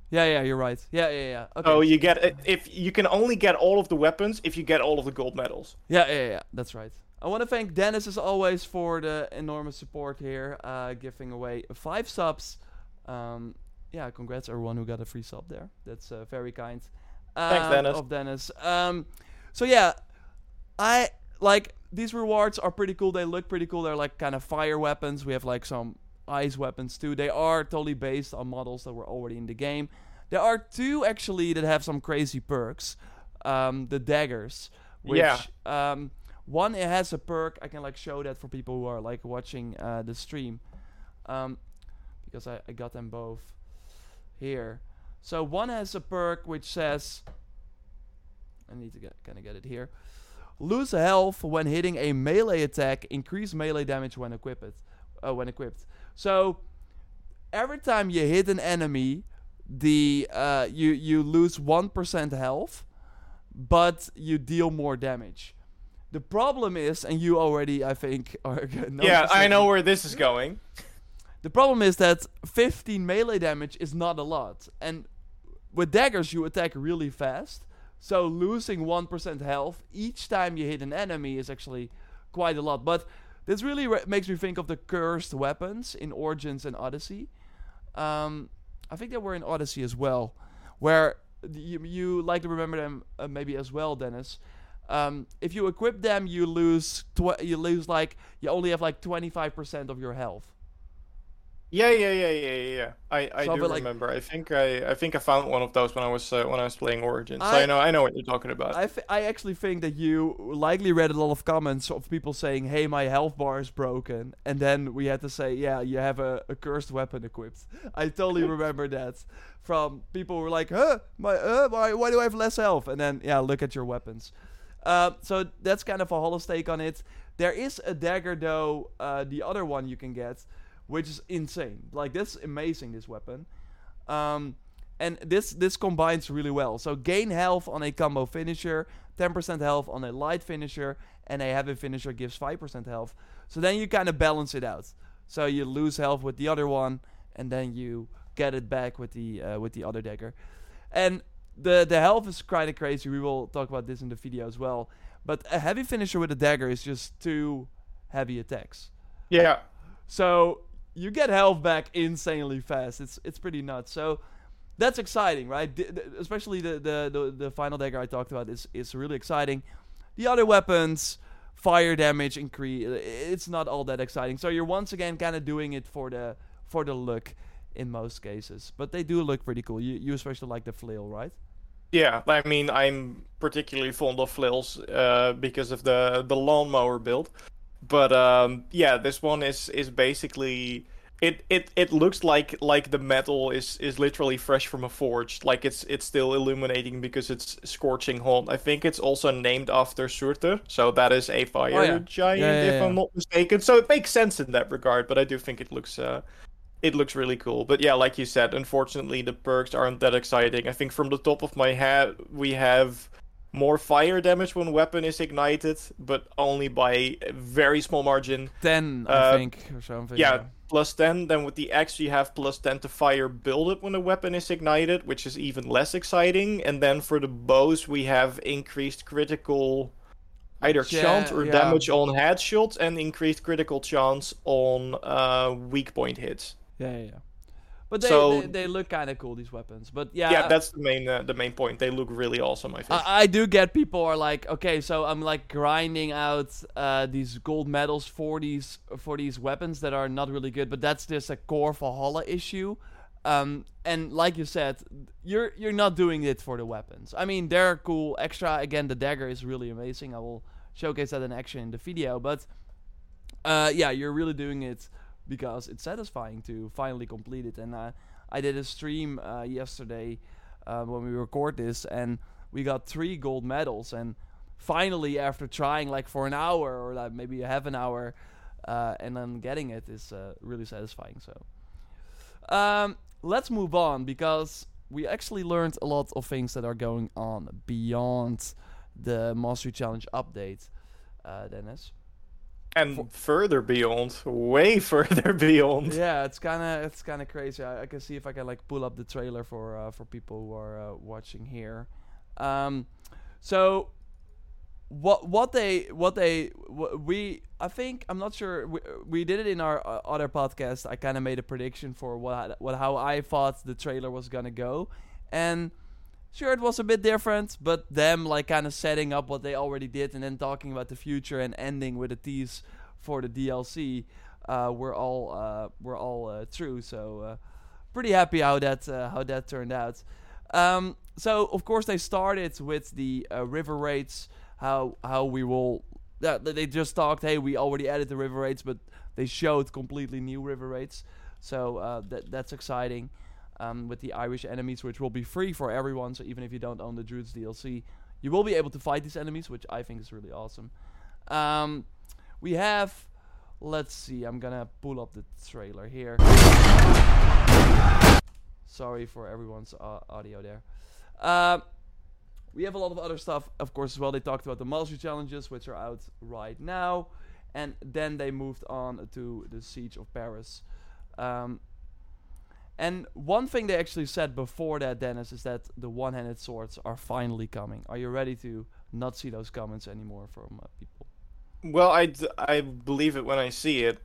yeah, yeah, you're right. Yeah, yeah, yeah. Okay. So you get if you can only get all of the weapons if you get all of the gold medals. Yeah, yeah, yeah, that's right. I want to thank Dennis as always for the enormous support here, uh, giving away five subs. Um, yeah, congrats everyone who got a free sub there. That's uh, very kind. Thanks, um, Dennis. Of Dennis. Um, so yeah, I like these rewards are pretty cool. They look pretty cool. They're like kind of fire weapons. We have like some ice weapons too. They are totally based on models that were already in the game. There are two actually that have some crazy perks. Um, the daggers, which Yeah. um, one it has a perk. I can like show that for people who are like watching uh, the stream, um, because I, I got them both here. So one has a perk which says, I need to get kind of get it here. Lose health when hitting a melee attack. Increase melee damage when equipped. Uh, when equipped. So every time you hit an enemy, the uh, you you lose one percent health, but you deal more damage. The problem is, and you already I think are [laughs] yeah, I know where this is going. [laughs] the problem is that 15 melee damage is not a lot. And with daggers, you attack really fast. So losing 1% health each time you hit an enemy is actually quite a lot. But this really re- makes me think of the cursed weapons in Origins and Odyssey. Um, I think they were in Odyssey as well, where you, you like to remember them uh, maybe as well, Dennis. Um, if you equip them, you lose tw- you lose like you only have like 25% of your health. Yeah, yeah, yeah, yeah, yeah. I, I So, do like- remember. I think I, I think I found one of those when I was uh, when I was playing Origin. So I- I know I know what you're talking about. I, I actually think that you likely read a lot of comments of people saying, "Hey, my health bar is broken," and then we had to say, "Yeah, you have a, a cursed weapon equipped." [laughs] I totally remember that from people who were like, "Huh, my, uh, why, why do I have less health?" And then, yeah, look at your weapons. Uh, so that's kind of a hollow stake on it. There is a dagger though, uh, the other one you can get, which is insane. Like that's amazing. This weapon. Um, and this this combines really well. So gain health on a combo finisher, 10% health on a light finisher, and a heavy finisher gives 5% health. So then you kind of balance it out. So you lose health with the other one, and then you get it back with the uh, with the other dagger. And the the health is kind of crazy. We will talk about this in the video as well. But a heavy finisher with a dagger is just two heavy attacks. yeah, So you get health back insanely fast. It's it's pretty nuts. So that's exciting, right? D- especially the, the the the final dagger I talked about is is really exciting. The other weapons, fire damage increase. It's not all that exciting. So you're once again kind of doing it for the for the look in most cases. But they do look pretty cool. You you especially like the flail, right? yeah. I mean, I'm particularly fond of flails uh, because of the the lawnmower build. But um, yeah, this one is is basically it, it it looks like like the metal is is literally fresh from a forge. Like it's it's still illuminating because it's scorching hot. I think it's also named after Surtur, so that is a fire Oh, yeah. giant, Yeah, yeah, if. I'm not mistaken. So it makes sense in that regard. But I do think it looks. Uh, it looks really cool. But yeah, like you said, unfortunately the perks aren't that exciting. I think from the top of my head we have more fire damage when weapon is ignited, but only by a very small margin. Ten, I Uh, think, or something. Yeah, plus 10. Then with the axe you have plus 10 to fire build up when the weapon is ignited, which is even less exciting. And then for the bows we have increased critical either Yeah, chance or yeah. damage on headshots and increased critical chance on uh, weak point hits. Yeah, yeah, yeah. But they, So- they, they look kind of cool these weapons. But yeah, yeah, that's the main uh, the main point. They look really awesome. I think. I, I do get people are like, okay, so I'm like grinding out uh, these gold medals for these for these weapons that are not really good, but that's just a core Valhalla issue. Um, and like you said, you're you're not doing it for the weapons. I mean, they're cool. Extra again, the dagger is really amazing. I will showcase that in action in the video, but uh, yeah, you're really doing it because it's satisfying to finally complete it. And uh, I did a stream uh, yesterday uh, when we record this, and we got three gold medals. And finally, after trying like for an hour or like maybe half an hour, uh, and then getting it is uh, really satisfying. So um, let's move on because we actually learned a lot of things that are going on beyond the Mastery Challenge update, uh, Dennis. And further beyond, way [laughs] further beyond. yeah, it's kind of it's kind of crazy. I, I can see if I can like pull up the trailer for uh, for people who are uh, watching here. Um, so what what they what they wh- we I think I'm not sure we, we did it in our uh, other podcast. I kind of made a prediction for what what how I thought the trailer was gonna go, and sure it was a bit different, but them like kind of setting up what they already did and then talking about the future and ending with a tease for the DLC uh, were all uh, were all uh, true. So uh, pretty happy how that uh, how that turned out. Um, so of course they started with the uh, river raids How how we will. They just talked. Hey, we already added the river raids but they showed completely new river raids So that that's exciting. Um, with the Irish enemies, which will be free for everyone. So even if you don't own the Druids DLC, you will be able to fight these enemies, which I think is really awesome. Um, we have, let's see, I'm gonna pull up the trailer here. Sorry for everyone's uh, audio there. Um, we have a lot of other stuff, of course, as well. They talked about the mastery challenges, which are out right now, and then they moved on to the siege of Paris. Um, and one thing they actually said before that, Dennis, is that the one-handed swords are finally coming. Are you ready to not see those comments anymore from uh, people? Well, I, d- I believe it when I see it,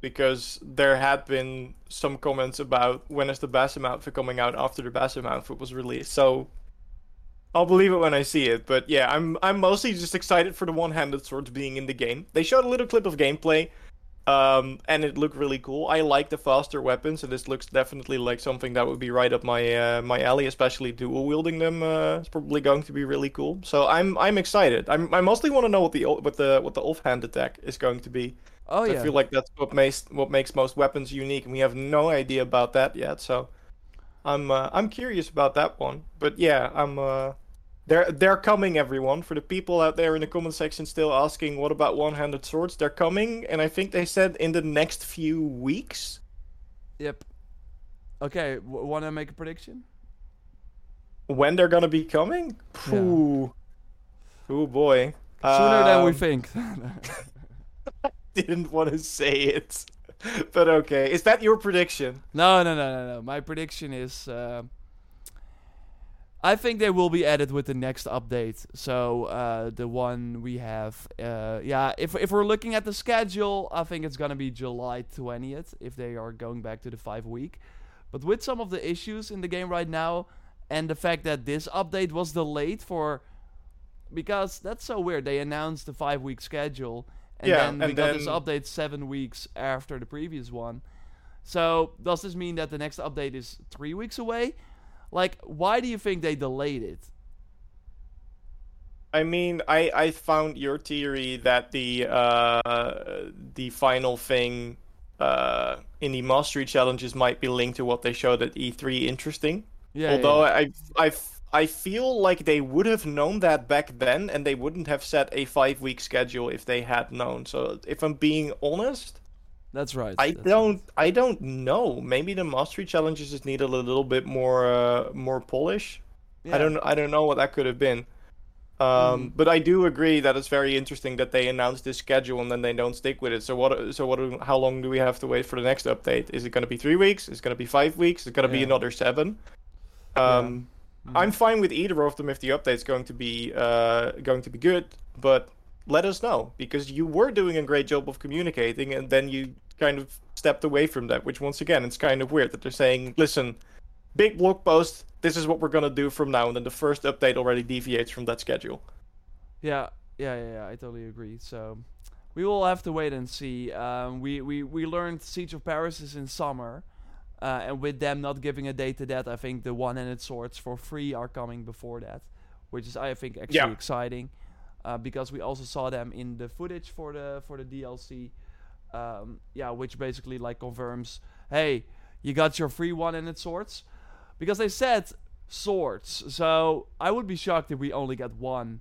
because there had been some comments about when is the Basim outfit coming out after the Basim outfit was released. So I'll believe it when I see it. But yeah, I'm I'm mostly just excited for the one-handed swords being in the game. They showed a little clip of gameplay. Um, and it looked really cool. I like the faster weapons, and this looks definitely like something that would be right up my uh, my alley. Especially dual wielding them uh, is probably going to be really cool. So I'm I'm excited. I'm I mostly want to know what the what the what the offhand attack is going to be. Oh yeah. I feel like that's what makes what makes most weapons unique, and we have no idea about that yet. So I'm uh, I'm curious about that one. But yeah, I'm uh, they're they're coming, everyone. For the people out there in the comment section still asking, what about one-handed swords? They're coming, and I think they said in the next few weeks. Yep. Okay, w- want to make a prediction? When they're gonna be coming? Ooh, oh boy. Sooner than we Um, think. [laughs] [laughs] Didn't want to say it, [laughs] but okay. Is that your prediction? no, no, no, no, no. My prediction is. Uh, I think they will be added with the next update. So uh, the one we have, uh, yeah. If if we're looking at the schedule, I think it's gonna be July twentieth if they are going back to the five week. But with some of the issues in the game right now, and the fact that this update was delayed for, because that's so weird. They announced the five week schedule, and Yeah, then we and got this update seven weeks after the previous one. So does this mean that the next update is three weeks away? Like, why do you think they delayed it? I mean, I I found your theory that the uh the final thing uh in the mastery challenges might be linked to what they showed at E3 interesting. Yeah. Although yeah. I I I feel like they would have known that back then, and they wouldn't have set a five week schedule if they had known. So if I'm being honest, that's right. I that's don't I don't know. Maybe the mastery challenges just needed a little bit more uh, more polish. right. I don't I don't know what that could have been. Um, Mhm. But I do agree that it's very interesting that they announced this schedule and then they don't stick with it. So what? So what? How long do we have to wait for the next update? Is it going to be three weeks? Is it going to be five weeks? Is it going to be another seven? Yeah. Um, Mhm. I'm fine with either of them if the update's going to be uh, going to be good. But let us know because you were doing a great job of communicating and then you kind of stepped away from that. Which once again, it's kind of weird that they're saying, "Listen, big blog post. This is what we're gonna do from now." And then the first update already deviates from that schedule. Yeah, yeah, yeah, yeah. I totally agree. So we will have to wait and see. Um, we, we we learned Siege of Paris is in summer, uh, and with them not giving a date to that, I think the one-handed swords for free are coming before that, which is I think actually Yeah. exciting, uh, because we also saw them in the footage for the for the DLC. Um, yeah, which basically like confirms, hey, you got your free one-handed swords, because they said swords. So I would be shocked if we only get one.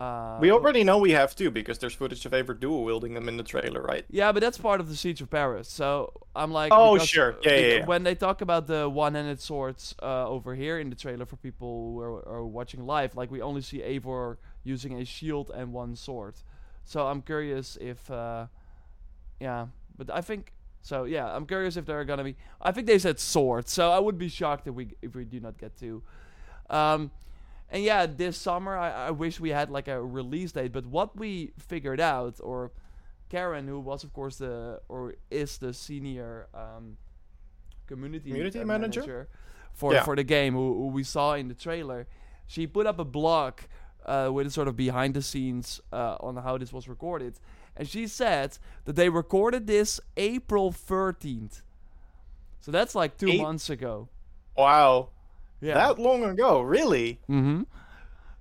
Uh, we already know we have two because there's footage of Eivor dual wielding them in the trailer, right? Yeah, but that's part of the Siege of Paris. So I'm like, Oh, sure. Yeah, yeah, yeah. When they talk about the one-handed swords uh, over here in the trailer for people who are, are watching live, like we only see Eivor using a shield and one sword. So I'm curious if, uh, yeah, but I think so. Yeah, I'm curious if there are gonna be. I think they said swords, so I would be shocked if we if we do not get two. Um, and yeah, this summer I, I wish we had like a release date. But what we figured out, or Karen, who was of course the or is the senior um, community Community uh, manager? for Yeah. for the game, who, who we saw in the trailer, she put up a blog uh, with a sort of behind the scenes uh, on how this was recorded, and she said that they recorded this April 13th. So that's like two Eight- months ago. Wow. Yeah. That long ago, really? Mm-hmm.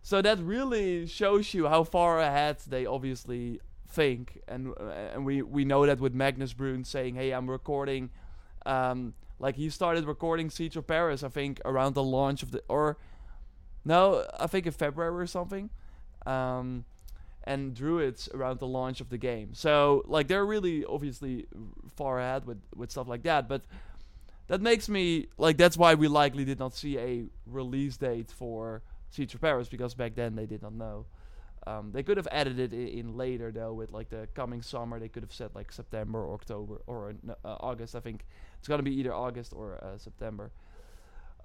So that really shows you how far ahead they obviously think, and uh, and we we know that with Magnus Bruun saying, "Hey, I'm recording," um, like he started recording Siege of Paris, I think around the launch of the or no, I think in February or something, um, and Druids around the launch of the game. So like they're really obviously far ahead with with stuff like that, but that makes me like that's why we likely did not see a release date for Siege of Paris because back then they did not know. Um, they could have added it in, later though with like the coming summer. They could have said like September or October or uh, August. I think it's gonna be either August or uh, September.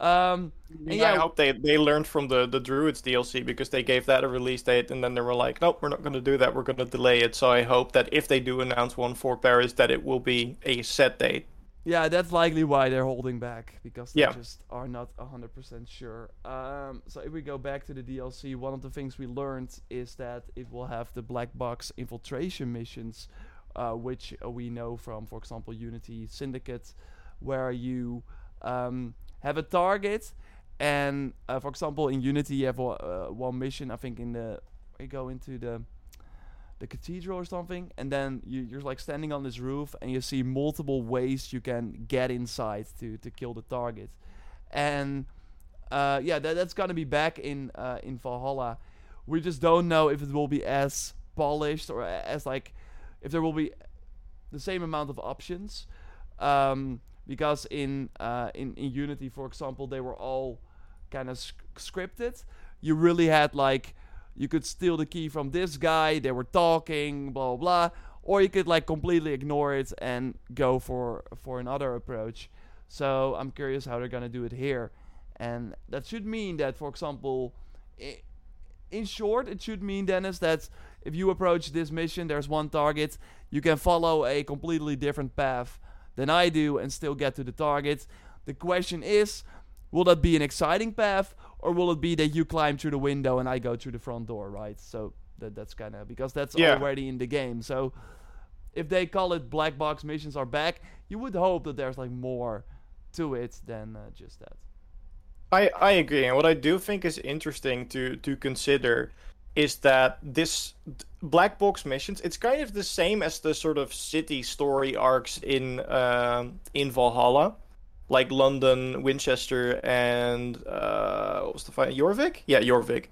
Um, and I hope they, they learned from the, the Druids DLC because they gave that a release date and then they were like, nope, we're not going to do that. We're going to delay it. So I hope that if they do announce one for Paris, that it will be a set date. Yeah, that's likely why they're holding back because they Yeah. just are not 100% sure. Um, so if we go back to the DLC, one of the things we learned is that it will have the black box infiltration missions, uh, which we know from, for example, Unity Syndicate, where you um, have a target, and uh, for example, in Unity you have one- uh, one mission. I think in the you go into the the cathedral or something, and then you, you're like standing on this roof, and you see multiple ways you can get inside to to kill the target, and uh, yeah, that, that's gonna be back in uh, in Valhalla. We just don't know if it will be as polished or as like if there will be the same amount of options. Um, because in, uh, in in Unity, for example, they were all kind of sc- scripted. You really had like you could steal the key from this guy. They were talking, blah blah, blah. or you could like completely ignore it and go for for another approach. So I'm curious how they're gonna do it here, and that should mean that, for example, i- in short, it should mean Dennis that if you approach this mission, there's one target, you can follow a completely different path than I do and still get to the target. The question is, will that be an exciting path or will it be that you climb through the window and I go through the front door, right? So that that's kind of because that's Yeah. already in the game. So if they call it black box missions are back, you would hope that there's like more to it than uh, just that. I, I agree, and what I do think is interesting to to consider is that this black box missions it's kind of the same as the sort of city story arcs in um, in Valhalla, like London, Winchester, and uh, what was the final Jorvik? Yeah, Jorvik.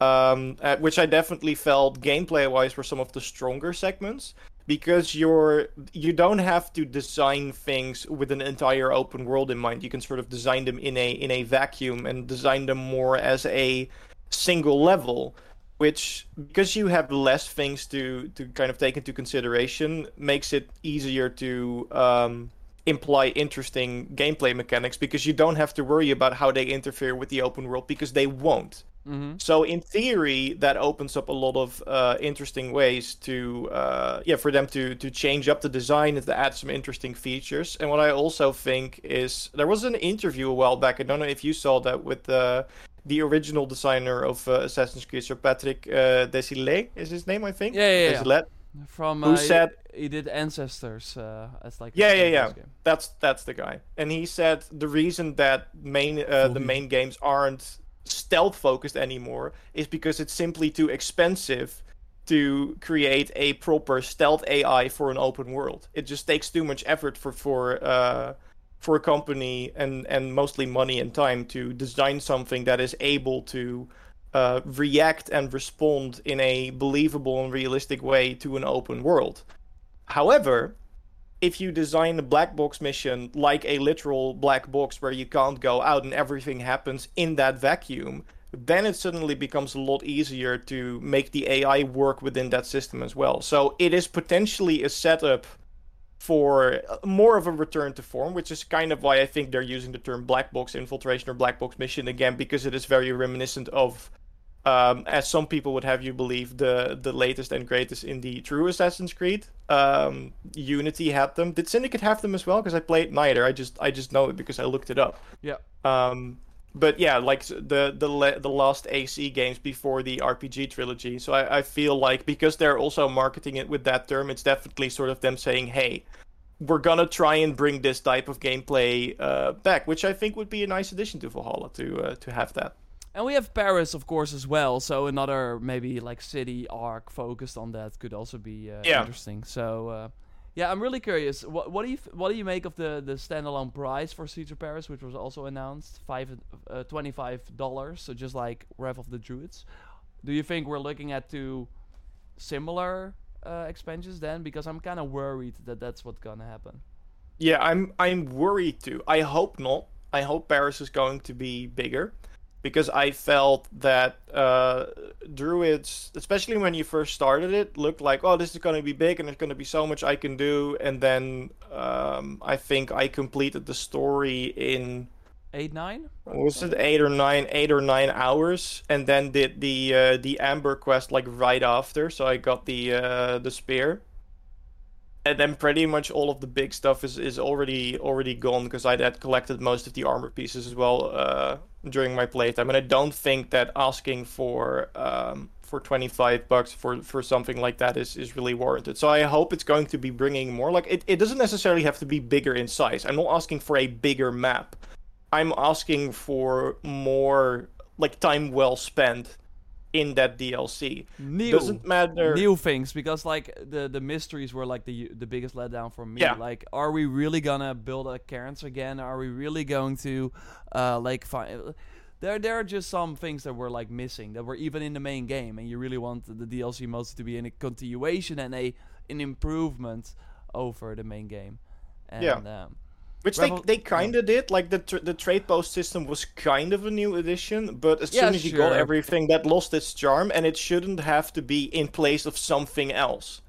Um, at which I definitely felt gameplay wise were some of the stronger segments because you're you don't have to design things with an entire open world in mind. You can sort of design them in a in a vacuum and design them more as a single level, which because you have less things to to kind of take into consideration makes it easier to um, imply interesting gameplay mechanics because you don't have to worry about how they interfere with the open world because they won't. Mm-hmm. So in theory, that opens up a lot of uh, interesting ways to, uh, yeah, for them to to change up the design and to add some interesting features. And what I also think is there was an interview a while back. I don't know if you saw that with uh, the original designer of uh, Assassin's Creed, Sir Patrick uh, Desilets, is his name, I think. Yeah, yeah, yeah. From Who uh, said- he, he did Ancestors uh, as like Yeah, yeah, yeah. game. That's that's the guy, and he said the reason that main uh, the Fully. main games aren't stealth focused anymore is because it's simply too expensive to create a proper stealth AI for an open world. It just takes too much effort for for uh, for a company and and mostly money and time to design something that is able to uh, react and respond in a believable and realistic way to an open world. However, if you design a black box mission like a literal black box where you can't go out and everything happens in that vacuum, then it suddenly becomes a lot easier to make the AI work within that system as well. So it is potentially a setup for uh, more of a return to form, which is kind of why I think they're using the term black box infiltration or black box mission again, because it is very reminiscent of um, as some people would have you believe, the the latest and greatest in the true Assassin's Creed. Um, Unity had them. Did Syndicate have them as well? Because I played neither. I just I just know it because I looked it up. Yeah. Um, but yeah, like the the the last AC games before the RPG trilogy. So I, I feel like because they're also marketing it with that term, it's definitely sort of them saying, "Hey, we're gonna try and bring this type of gameplay uh, back," which I think would be a nice addition to Valhalla to uh, to have that. And we have Paris, of course, as well. So another maybe like city arc focused on that could also be uh, Yeah. interesting. So uh, yeah, I'm really curious. What, what do you what do you make of the the standalone price for Siege of Paris, which was also announced five uh, twenty five dollars? So just like Wrath of the Druids. Do you think we're looking at two similar uh, expansions then? Because I'm kind of worried that that's what's gonna happen. Yeah, I'm I'm worried too. I hope not. I hope Paris is going to be bigger because I felt that uh, Druids, especially when you first started it, looked like oh this is going to be big and there's going to be so much I can do. And then um, I think I completed the story in Eight nine. was it eight or nine eight or nine hours, and then did the uh, the Amber quest like right after. So I got the uh, the spear and then pretty much all of the big stuff is, is already already gone because I had collected most of the armor pieces as well uh, during my playtime, and I don't think that asking for um, for twenty five bucks for, for something like that is, is really warranted. So I hope it's going to be bringing more. Like it, it doesn't necessarily have to be bigger in size. I'm not asking for a bigger map. I'm asking for more like time well spent in that DLC. New. Doesn't matter. new things because like the the mysteries were like the the biggest letdown for me Yeah. like are we really gonna build a Cairns again are we really going to uh like find there there are just some things that were like missing that were even in the main game and you really want the DLC modes to be in a continuation and a an improvement over the main game and Yeah. um, Which Rebel- they, they kind of did. Like the tr- the trade post system was kind of a new addition, but as Yeah, soon as you got everything, that lost its charm, and it shouldn't have to be in place of something else.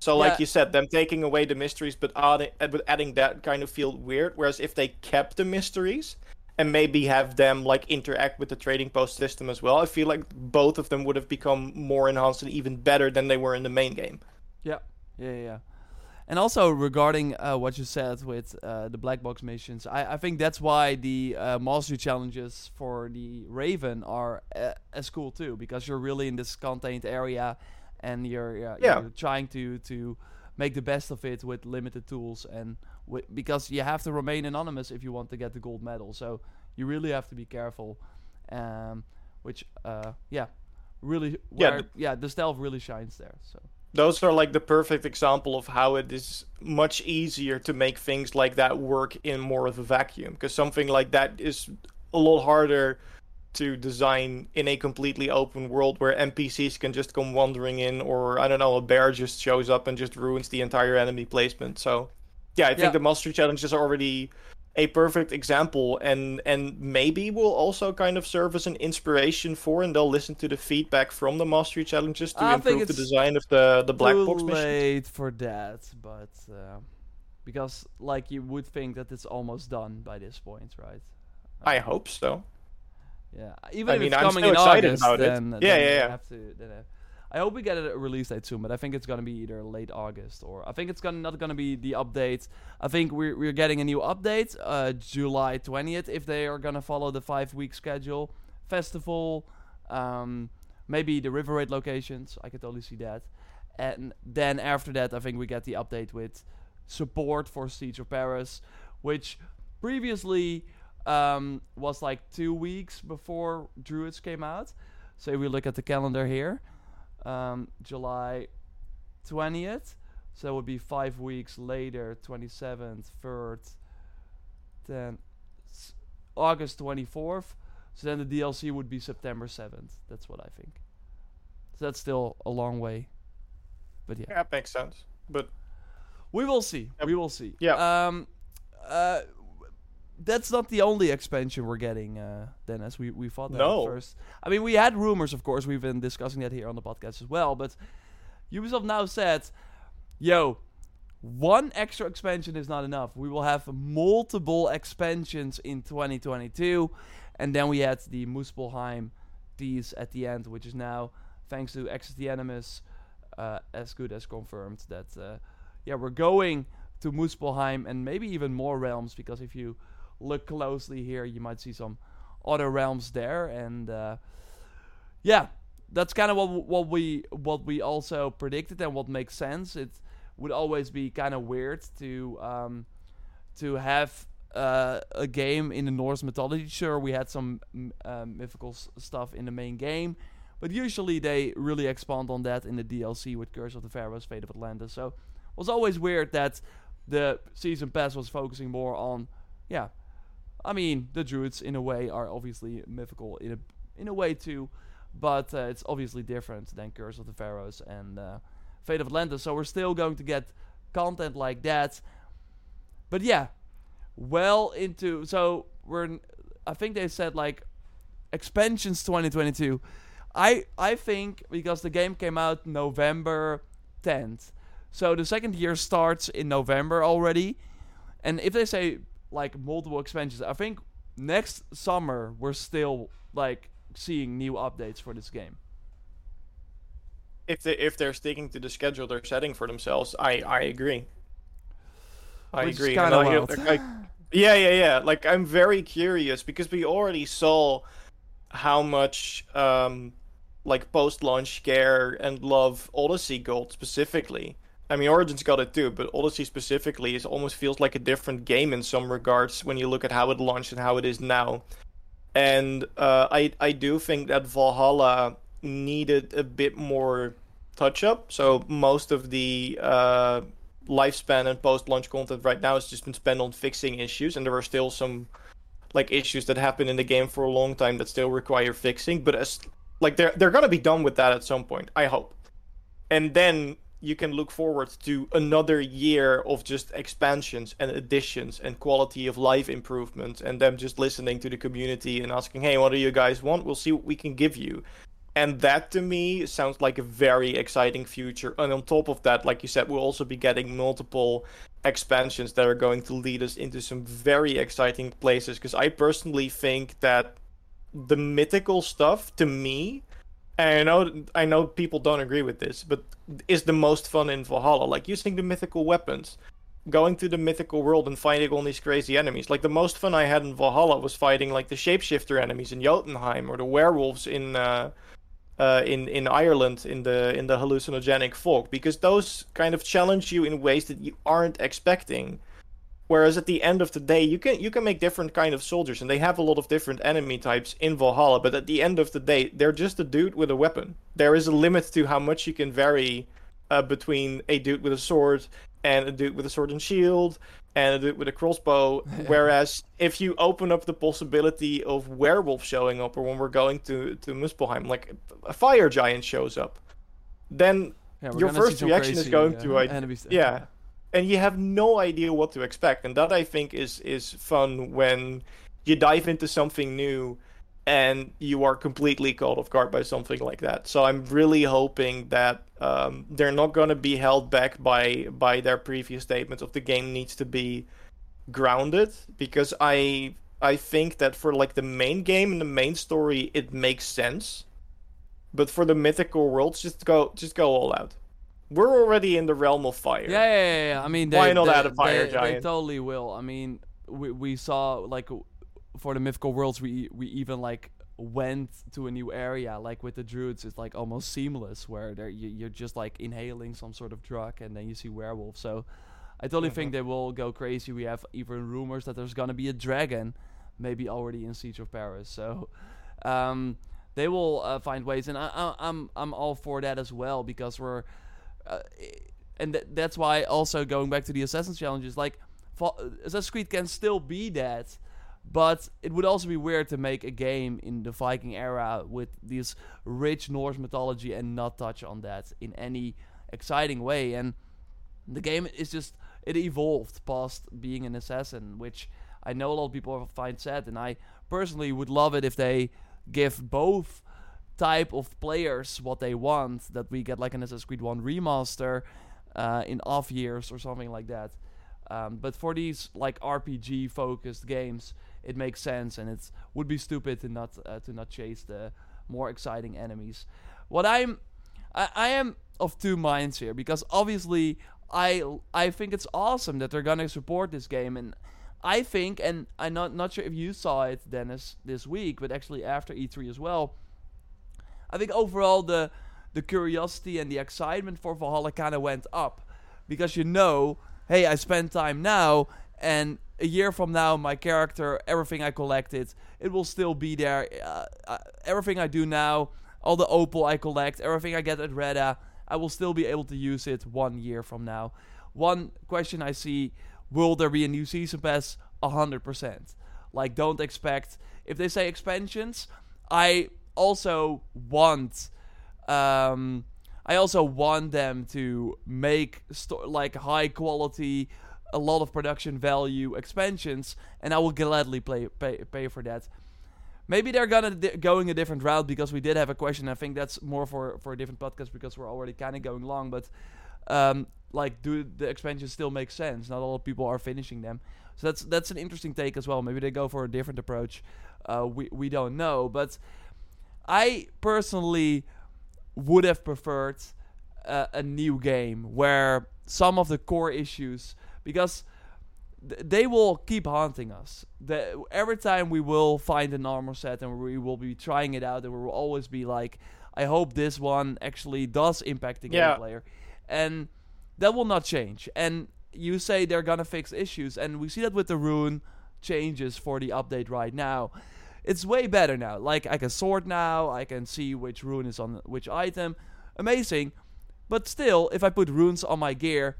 So, like Yeah. you said, them taking away the mysteries, but adding uh, but adding that kind of feel weird. Whereas if they kept the mysteries and maybe have them like interact with the trading post system as well, I feel like both of them would have become more enhanced and even better than they were in the main game. Yeah, yeah, yeah. And also regarding uh, what you said with uh, the black box missions, I, I think that's why the uh, mastery challenges for the Raven are uh, as cool too, because you're really in this contained area, and you're yeah, Yeah. you're trying to to make the best of it with limited tools, and wi- because you have to remain anonymous if you want to get the gold medal, so you really have to be careful. Um, which uh, yeah, really Yeah, where, yeah, the stealth really shines there. So. Those are like the perfect example of how it is much easier to make things like that work in more of a vacuum because something like that is a lot harder to design in a completely open world where NPCs can just come wandering in or I don't know a bear just shows up and just ruins the entire enemy placement. So yeah, I think Yeah. the mastery challenges are already a perfect example and and maybe will also kind of serve as an inspiration for and they'll listen to the feedback from the mastery challenges to I improve the design of the the black too box mission. late for that, but uh, because like you would think that it's almost done by this point, right? I hope so. Yeah, even I if mean, it's I'm coming still in excited August, about it. then Yeah, then yeah, yeah. Have to, then, uh, I hope we get a release date soon, but I think it's gonna be either late August or I think it's gonna not gonna be the update. I think we're we're getting a new update, uh, July twentieth, if they are gonna follow the five week schedule. Festival, um, maybe the River Raid locations. I could totally see that. And then after that, I think we get the update with support for Siege of Paris, which previously um, was like two weeks before Druids came out. So if we look at the calendar here, um, July 20th. So that would be five weeks later, 27th, 3rd, then August 24th. So then the DLC would be September 7th. That's what I think. So that's still a long way. But yeah. Yeah, that makes sense. But We will see. Yep. We will see. Yeah. Um, uh, that's not the only expansion we're getting, uh, Dennis. We we thought that No. at first. I mean, we had rumors, of course. We've been discussing that here on the podcast as well. But Ubisoft now said, "Yo, one extra expansion is not enough. We will have multiple expansions in 2022." And then we had the Muspelheim tease at the end, which is now, thanks to Access the Animus, uh, as good as confirmed that uh, yeah we're going to Muspelheim and maybe even more realms because if you look closely here you might see some other realms there, and uh, yeah, that's kind of what what we what we also predicted and what makes sense. It would always be kind of weird to um, to have uh, a game in the Norse mythology. Sure, we had some uh, mythical s- stuff in the main game, but usually they really expand on that in the DLC with Curse of the Pharaohs, Fate of Atlantis. So it was always weird that the season pass was focusing more on, yeah, I mean the druids in a way are obviously mythical in a in a way too, but uh, it's obviously different than Curse of the Pharaohs and uh, Fate of Atlantis. So we're still going to get content like that, but yeah, well into so we're I think they said like expansions 2022. I I think because the game came out November 10th. So the second year starts in November already. And if they say like multiple expansions, I think next summer we're still like seeing new updates for this game. If they if they're sticking to the schedule they're setting for themselves, I I agree. I Which agree. I- wild. like, yeah, yeah, yeah. Like I'm very curious because we already saw how much um like post-launch care and love Odyssey Gold specifically. I mean, Origins got it too, but Odyssey specifically is almost feels like a different game in some regards when you look at how it launched and how it is now. And uh, I I do think that Valhalla needed a bit more touch up. So most of the uh, lifespan and post-launch content right now has just been spent on fixing issues, and there are still some like issues that happen in the game for a long time that still require fixing. But as like they're they're gonna be done with that at some point, I hope. And then you can look forward to another year of just expansions and additions and quality of life improvements and them just listening to the community and asking, hey, what do you guys want? We'll see what we can give you. And that to me sounds like a very exciting future. And on top of that, like you said, we'll also be getting multiple expansions that are going to lead us into some very exciting places. Because I personally think that the mythical stuff, to me, I know I know people don't agree with this, but is the most fun in Valhalla. Like using the mythical weapons, going through the mythical world and fighting all these crazy enemies. Like the most fun I had in Valhalla was fighting like the shapeshifter enemies in Jotunheim or the werewolves in uh, uh, in in Ireland in the in the hallucinogenic fog because those kind of challenge you in ways that you aren't expecting. Whereas at the end of the day, you can you can make different kind of soldiers, and they have a lot of different enemy types in Valhalla. But at the end of the day, they're just a dude with a weapon. There is a limit to how much you can vary uh, between a dude with a sword and a dude with a sword and shield and a dude with a crossbow. [laughs] Whereas if you open up the possibility of werewolf showing up, or when we're going to to Muspelheim, like a fire giant shows up, then Yeah, your first reaction is going uh, to I, enemies. yeah and you have no idea what to expect. And that i think is is fun when you dive into something new and you are completely caught off guard by something like that. So i'm really hoping that um, they're not going to be held back by by their previous statements of the game needs to be grounded because i i think that for like the main game and the main story it makes sense. But for the mythical worlds just go just go all out we're already in the realm of fire Yeah, yeah, yeah. I mean, they, Why not they, add a fire they, They totally will. I mean, we we saw like for the mythical worlds, we we even like went to a new area. Like with the druids, it's like almost seamless, where they're you, you're just like inhaling some sort of drug, and then you see werewolves. So I totally think they will go crazy. We have even rumors that there's gonna be a dragon, maybe already in Siege of Paris. So. Um, they will uh, find ways, and I, I, I'm I'm all for that as well because we're uh, and th- that's why also going back to the Assassin's challenges, like Fa- Assassin's Creed can still be that, but it would also be weird to make a game in the Viking era with this rich Norse mythology and not touch on that in any exciting way. And the game is just it evolved past being an assassin, which I know a lot of people find sad, and I personally would love it if they give both type of players what they want. That we get like an Assassin's Creed One remaster uh, in off years or something like that. Um, but for these like RPG focused games, it makes sense, and it would be stupid to not uh, to not chase the more exciting enemies. What I'm, I, I am of two minds here because obviously I I think it's awesome that they're gonna support this game, and I think, and I'm not not sure if you saw it, Dennis, this week, but actually after E3 as well. I think overall the the curiosity and the excitement for Valhalla kind of went up because you know, hey, I spent time now, and a year from now, my character, everything I collected, it will still be there. Uh, uh, everything I do now, all the opal I collect, everything I get at Reda, I will still be able to use it one year from now. One question I see will there be a new season pass? 100%. Like, don't expect. If they say expansions, I also want. Um, I also want them to make sto- like high quality, a lot of production value expansions, and I will gladly play, pay pay for that. Maybe they're gonna di- going a different route because we did have a question. I think that's more for for a different podcast because we're already kind of going long. But um, like, do the expansions still make sense? Not all of people are finishing them, so that's that's an interesting take as well. Maybe they go for a different approach. Uh, we we don't know, but I personally would have preferred uh, a new game where some of the core issues because th- they will keep haunting us. The, every time we will find an armor set and we will be trying it out, and we will always be like, "I hope this one actually does impact the game Yeah. player," and that will not change. And you say they're gonna fix issues, and we see that with the rune changes for the update right now. It's way better now. Like I can sort now, I can see which rune is on which item. Amazing. But still, if I put runes on my gear,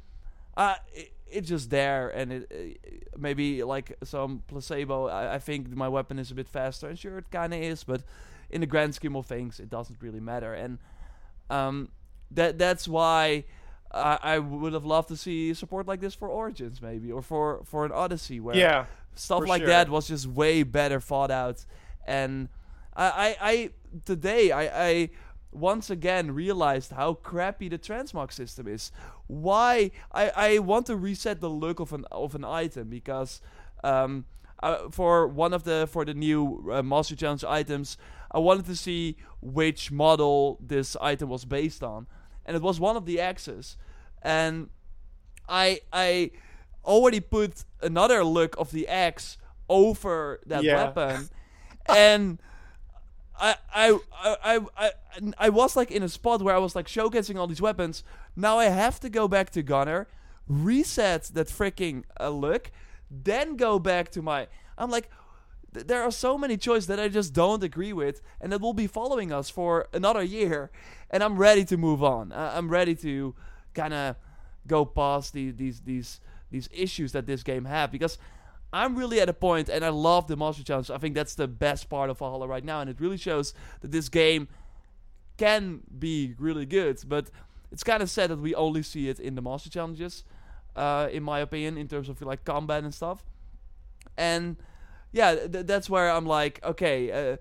uh, it, it's just there, and it, uh, maybe like some placebo. I, I think my weapon is a bit faster, and sure, it kind of is, but in the grand scheme of things, it doesn't really matter. And um, that that's why I, I would have loved to see support like this for Origins, maybe, or for for an Odyssey, where Yeah. Stuff for like sure. that was just way better thought out and I, I, I today I, I once again realized how crappy the transmog system is. Why I, I want to reset the look of an of an item because um uh, for one of the for the new uh, master challenge items I wanted to see which model this item was based on. And it was one of the axes and I I already put another look of the axe over that Yeah. weapon, [laughs] and I, I I I I was like in a spot where I was like showcasing all these weapons. Now I have to go back to Gunnar, reset that freaking uh, look, then go back to my. I'm like. th- There are so many choices that I just don't agree with, and that will be following us for another year. And I'm ready to move on. Uh, I'm ready to kind of go past the, these these these issues that this game have because I'm really at a point and I love the Master Challenge. I think that's the best part of Valhalla right now and it really shows that this game can be really good, but it's kind of sad that we only see it in the Master Challenges uh, in my opinion in terms of like combat and stuff. And yeah, th- that's where I'm like, okay, uh,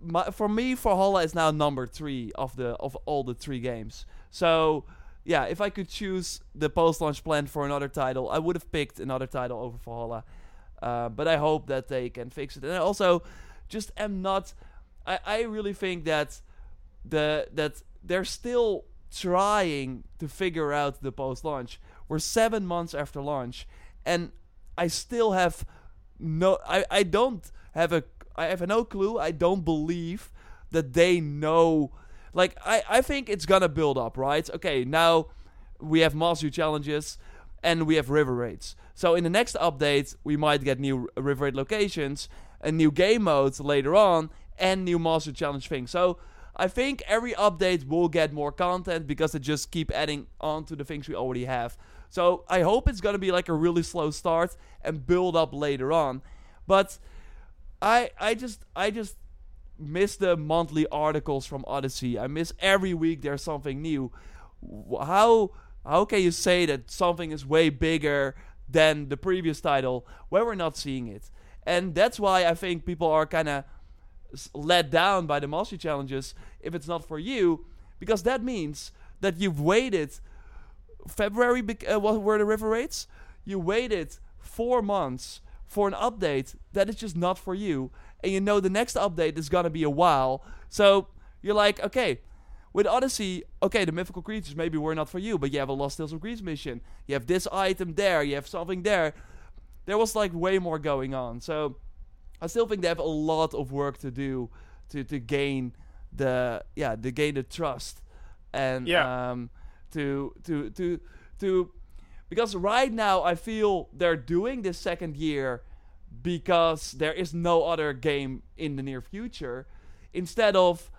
my, for me, Valhalla is now number three of the of all the three games. So yeah, if I could choose the post-launch plan for another title, I would have picked another title over Valhalla. Uh, but I hope that they can fix it. And I also just am not. I, I really think that the that they're still trying to figure out the post-launch. We're seven months after launch, and I still have no. I I don't have a. I have no clue. I don't believe that they know. Like I I think it's gonna build up, right? Okay, now we have mastery challenges and we have river raids. So in the next update, we might get new river raid locations, and new game modes later on, and new master challenge things. So I think every update will get more content because they just keep adding on to the things we already have. So I hope it's gonna be like a really slow start and build up later on. But I I just I just miss the monthly articles from Odyssey. I miss every week there's something new. How how can you say that something is way bigger than the previous title when we're not seeing it? And that's why I think people are kind of let down by the mastery challenges if it's not for you, because that means that you've waited February bec- uh, what were the river raids? You waited four months for an update that is just not for you, and you know the next update is gonna be a while. So you're like, okay, with Odyssey, okay, the mythical creatures maybe were not for you, but you have a Lost Tales of Greece mission. You have this item there. You have something there. there was like way more going on. So I still think they have a lot of work to do to to gain the yeah to gain the trust and Yeah. um to to to to because right now I feel they're doing this second year because there is no other game in the near future. Instead of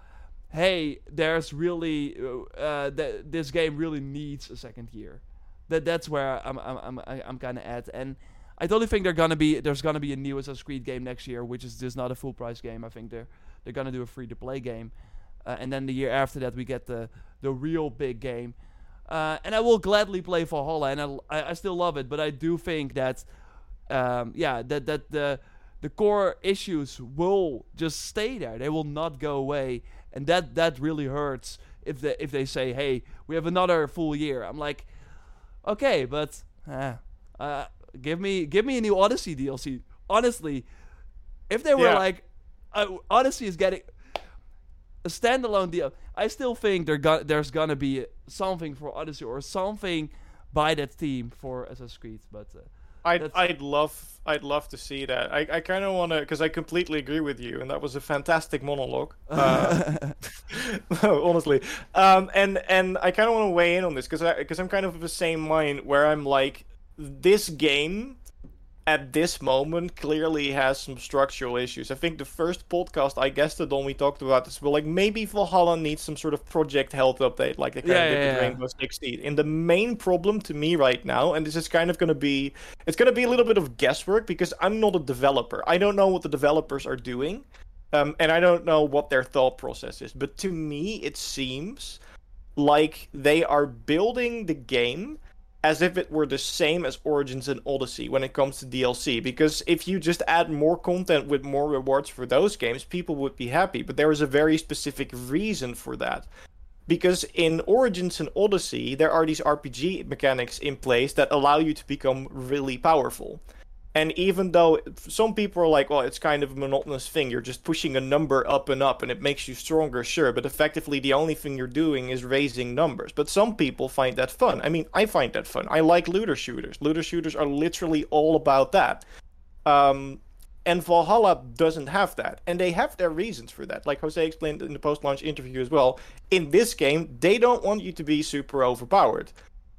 hey there's really uh, th- this game really needs a second year. That that's where I'm I'm I'm I'm kind of at and I totally think they're gonna be there's gonna be a new Assassin's Creed game next year which is just not a full price game. I think they're they're gonna do a free to play game. Uh, and then the year after that we get the the real big game. Uh, and I will gladly play Valhalla and I, I I still love it but I do think that um, yeah, that that the the core issues will just stay there. They will not go away, and that that really hurts if they if they say, "Hey, we have another full year." I'm like, okay, but uh, uh, give me give me a new Odyssey DLC. Honestly, if they were Yeah. like, uh, Odyssey is getting a standalone deal, I still think go- there's gonna be something for Odyssey or something by that team for Assassin's Creed, but. I'd, That's- I'd love I'd love to see that. I, I kind of want to because I completely agree with you, and that was a fantastic monologue. Uh, [laughs] [laughs] honestly, um, and and I kind of want to weigh in on this because because I'm kind of of the same mind where I'm like this game at this moment clearly has some structural issues. I think the first podcast I guested on, we talked about this. Well, like maybe Valhalla needs some sort of project health update, like they kind Yeah, of did yeah, with yeah. Rainbow Six Siege. And the main problem to me right now, and this is kind of going to be, it's going to be a little bit of guesswork because I'm not a developer. I don't know what the developers are doing, um, and I don't know what their thought process is. But to me, it seems like they are building the game as if it were the same as Origins and Odyssey when it comes to DLC. Because if you just add more content with more rewards for those games, people would be happy. But there is a very specific reason for that. Because in Origins and Odyssey, there are these RPG mechanics in place that allow you to become really powerful. And even though some people are like, well, it's kind of a monotonous thing, you're just pushing a number up and up and it makes you stronger, sure, but effectively the only thing you're doing is raising numbers. But some people find that fun. I mean, I find that fun. I like looter shooters. Looter shooters are literally all about that. Um, and Valhalla doesn't have that. And they have their reasons for that. Like Jose explained in the post launch interview as well. In this game, they don't want you to be super overpowered.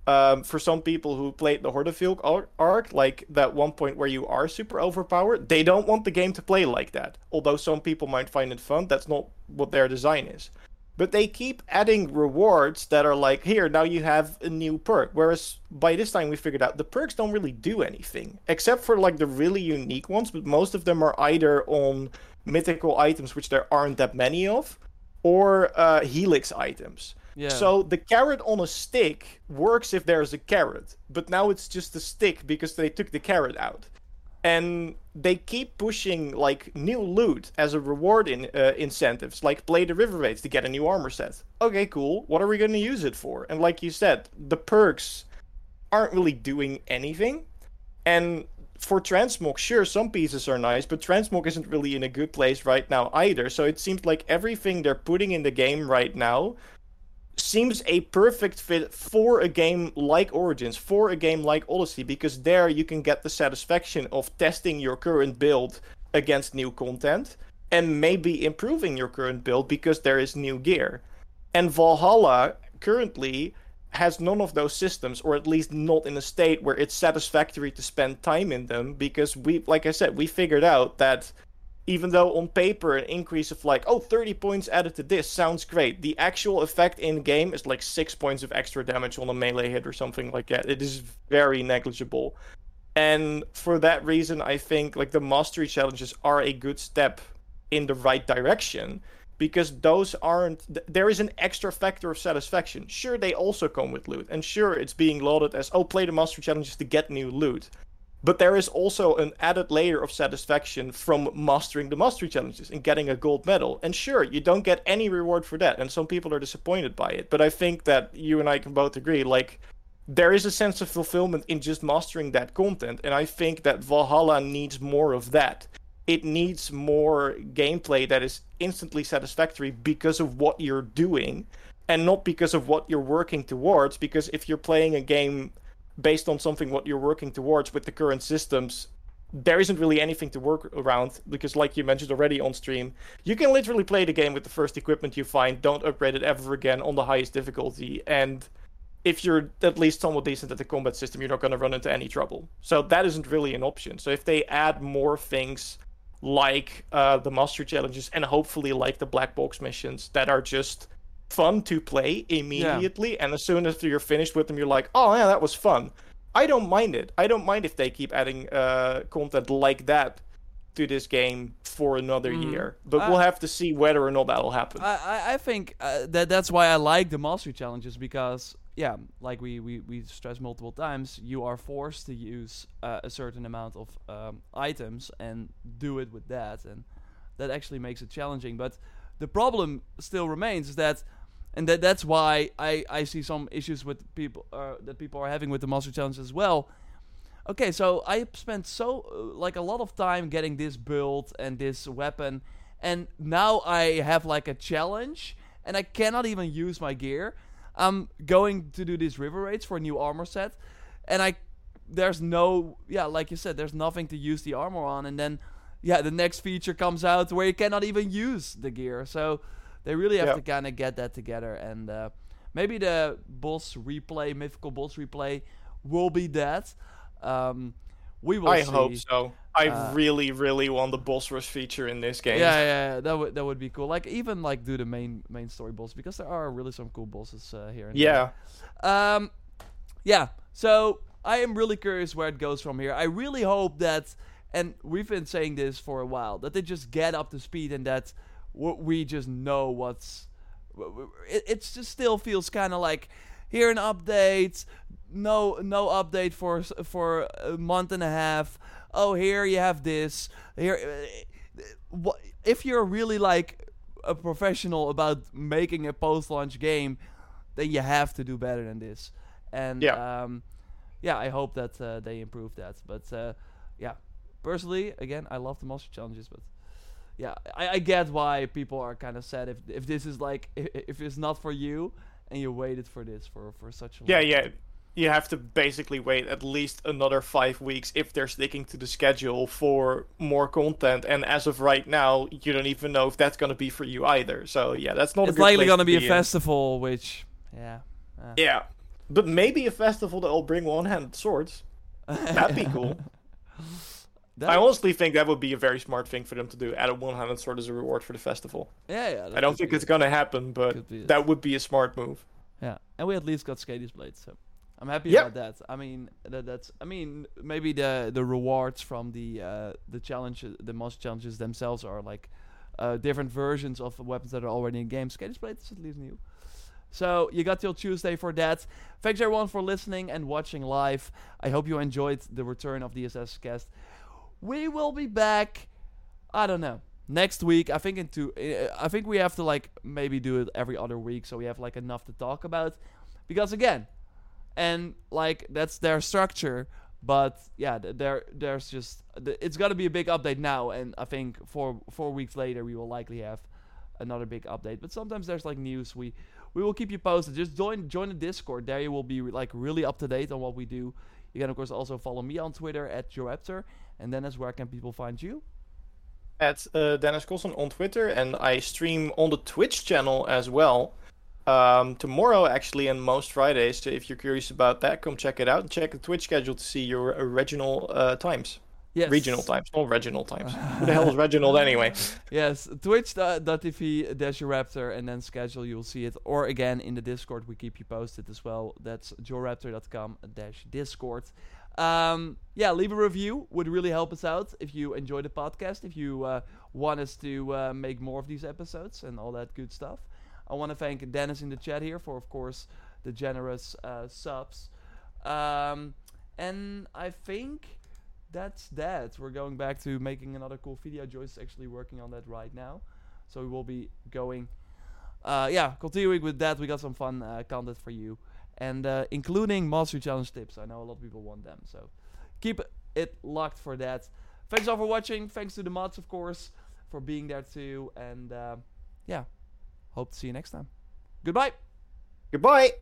Um, for some people who played the Hordafylke ar- arc, like that one point where you are super overpowered, they don't want the game to play like that. Although some people might find it fun, that's not what their design is. But they keep adding rewards that are like, here, now you have a new perk. Whereas by this time we figured out the perks don't really do anything. Except for like the really unique ones, but most of them are either on mythical items, which there aren't that many of, or uh, helix items. Yeah. So the carrot on a stick works if there's a carrot, but now it's just a stick because they took the carrot out. And they keep pushing like new loot as a reward in uh, incentives, like play the river raids to get a new armor set. Okay, cool. What are we going to use it for? And like you said, the perks aren't really doing anything. And for transmog, sure, some pieces are nice, but transmog isn't really in a good place right now either. So it seems like everything they're putting in the game right now seems a perfect fit for a game like Origins, for a game like Odyssey, because there you can get the satisfaction of testing your current build against new content and maybe improving your current build because there is new gear. And Valhalla currently has none of those systems, or at least not in a state where it's satisfactory to spend time in them, because we, like I said, we figured out that even though on paper an increase of like oh 30 points added to this sounds great the actual effect in game is like 6 points of extra damage on a melee hit or something like that. It is very negligible. And for that reason i think like the mastery challenges are a good step in the right direction because those aren't th- there is an extra factor of satisfaction. Sure they also come with loot and sure it's being lauded as oh play the mastery challenges to get new loot but there is also an added layer of satisfaction from mastering the mastery challenges and getting a gold medal. And sure, you don't get any reward for that, and some people are disappointed by it. But I think that you and I can both agree, like, there is a sense of fulfillment in just mastering that content, and I think that Valhalla needs more of that. It needs more gameplay that is instantly satisfactory because of what you're doing, and not because of what you're working towards. Because if you're playing a game based on something what you're working towards with the current systems there isn't really anything to work around because, like you mentioned already on stream, you can literally play the game with the first equipment you find. Don't upgrade it ever again on the highest difficulty, and if you're at least somewhat decent at the combat system, you're not going to run into any trouble. So that isn't really an option. So if they add more things like uh, the master challenges and hopefully like the black box missions that are just fun to play immediately, yeah. and as soon as you're finished with them, you're like, oh yeah, that was fun. I don't mind it. I don't mind if they keep adding uh, content like that to this game for another mm. year. But uh, we'll have to see whether or not that'll happen. I, I think uh, that that's why I like the mastery challenges because yeah, like we, we, we stress multiple times, you are forced to use uh, a certain amount of um, items and do it with that, and that actually makes it challenging. But the problem still remains is that, and that that's why I, I see some issues with people uh, that people are having with the monster challenge as well. Okay, so I spent so uh, like a lot of time getting this build and this weapon, and now I have like a challenge, and I cannot even use my gear I'm going to do these river raids for a new armor set, and I there's no yeah like you said there's nothing to use the armor on, and then yeah the next feature comes out where you cannot even use the gear. So they really have to kind of get that together, and uh, maybe the boss replay, mythical boss replay, will be that. Um, we will. I see. hope so. I uh, really, really want the boss rush feature in this game. Yeah, yeah, that would that would be cool. Like even like do the main main story boss because there are really some cool bosses uh, here. yeah. Um, yeah. So I am really curious where it goes from here. I really hope that, and we've been saying this for a while, that they just get up to speed and that we just know what's. It, it just still feels kind of like here an update, no no update for for a month and a half oh, here you have this. Here, uh, if you're really like a professional about making a post-launch game, then you have to do better than this. And yeah, um, yeah, I hope that uh, they improve that. But uh, yeah, personally, again, I love the monster challenges, but yeah, I, I get why people are kind of sad if if this is like if, if it's not for you and you waited for this for for such a long yeah yeah you have to basically wait at least another five weeks if they're sticking to the schedule for more content. And as of right now, you don't even know if that's going to be for you either. So yeah, that's not. It's likely going to be a festival, which yeah. Uh. Yeah, but maybe a festival that'll bring one-handed swords. That'd be cool. [laughs] That I honestly think that would be a very smart thing for them to do. Add a one-handed sword as a reward for the festival. Yeah, yeah. I don't think it's gonna happen, but that would be a smart move. Yeah, and we at least got Skadius blades. So. I'm happy yep. about that. I mean, that, that's. I mean, maybe the the rewards from the uh, the challenges, the most challenges themselves are like uh, different versions of weapons that are already in games. Okay, display is at least new. So you got till Tuesday for that. Thanks everyone for listening and watching live. I hope you enjoyed the return of the SS cast. We will be back. I don't know next week. I think into. Uh, I think we have to like maybe do it every other week so we have like enough to talk about. Because again, and like that's their structure. But yeah, there there's just it's got to be a big update now, and I think four four weeks later we will likely have another big update. But sometimes there's like news we we will keep you posted. Just join join the Discord. There you will be like really up to date on what we do. You can of course also follow me on Twitter at JorRaptor. And Dennis, where can people find you? At uh, Dennis Colson on Twitter, and I stream on the Twitch channel as well um, tomorrow actually and most Fridays. So if you're curious about that, come check it out and check the Twitch schedule to see your original uh, times. Yes. Regional times, not regional times. [laughs] Who the hell is Reginald anyway? Yes, twitch.tv dash raptor and then schedule, you'll see it. Or again, in the Discord, we keep you posted as well. That's jorraptor.com dash Discord. Um, yeah, leave a review would really help us out if you enjoy the podcast, if you uh, want us to uh, make more of these episodes and all that good stuff. I want to thank Dennis in the chat here for, of course, the generous uh, subs. Um, and I think that's that. We're going back to making another cool video. Joyce is actually working on that right now. So we will be going. Uh, yeah, continuing with that, we got some fun uh, content for you. And uh, including Mastery Challenge tips. I know a lot of people want them. So keep it locked for that. Thanks all for watching. Thanks to the mods, of course, for being there too. And uh, yeah. Hope to see you next time. Goodbye. Goodbye.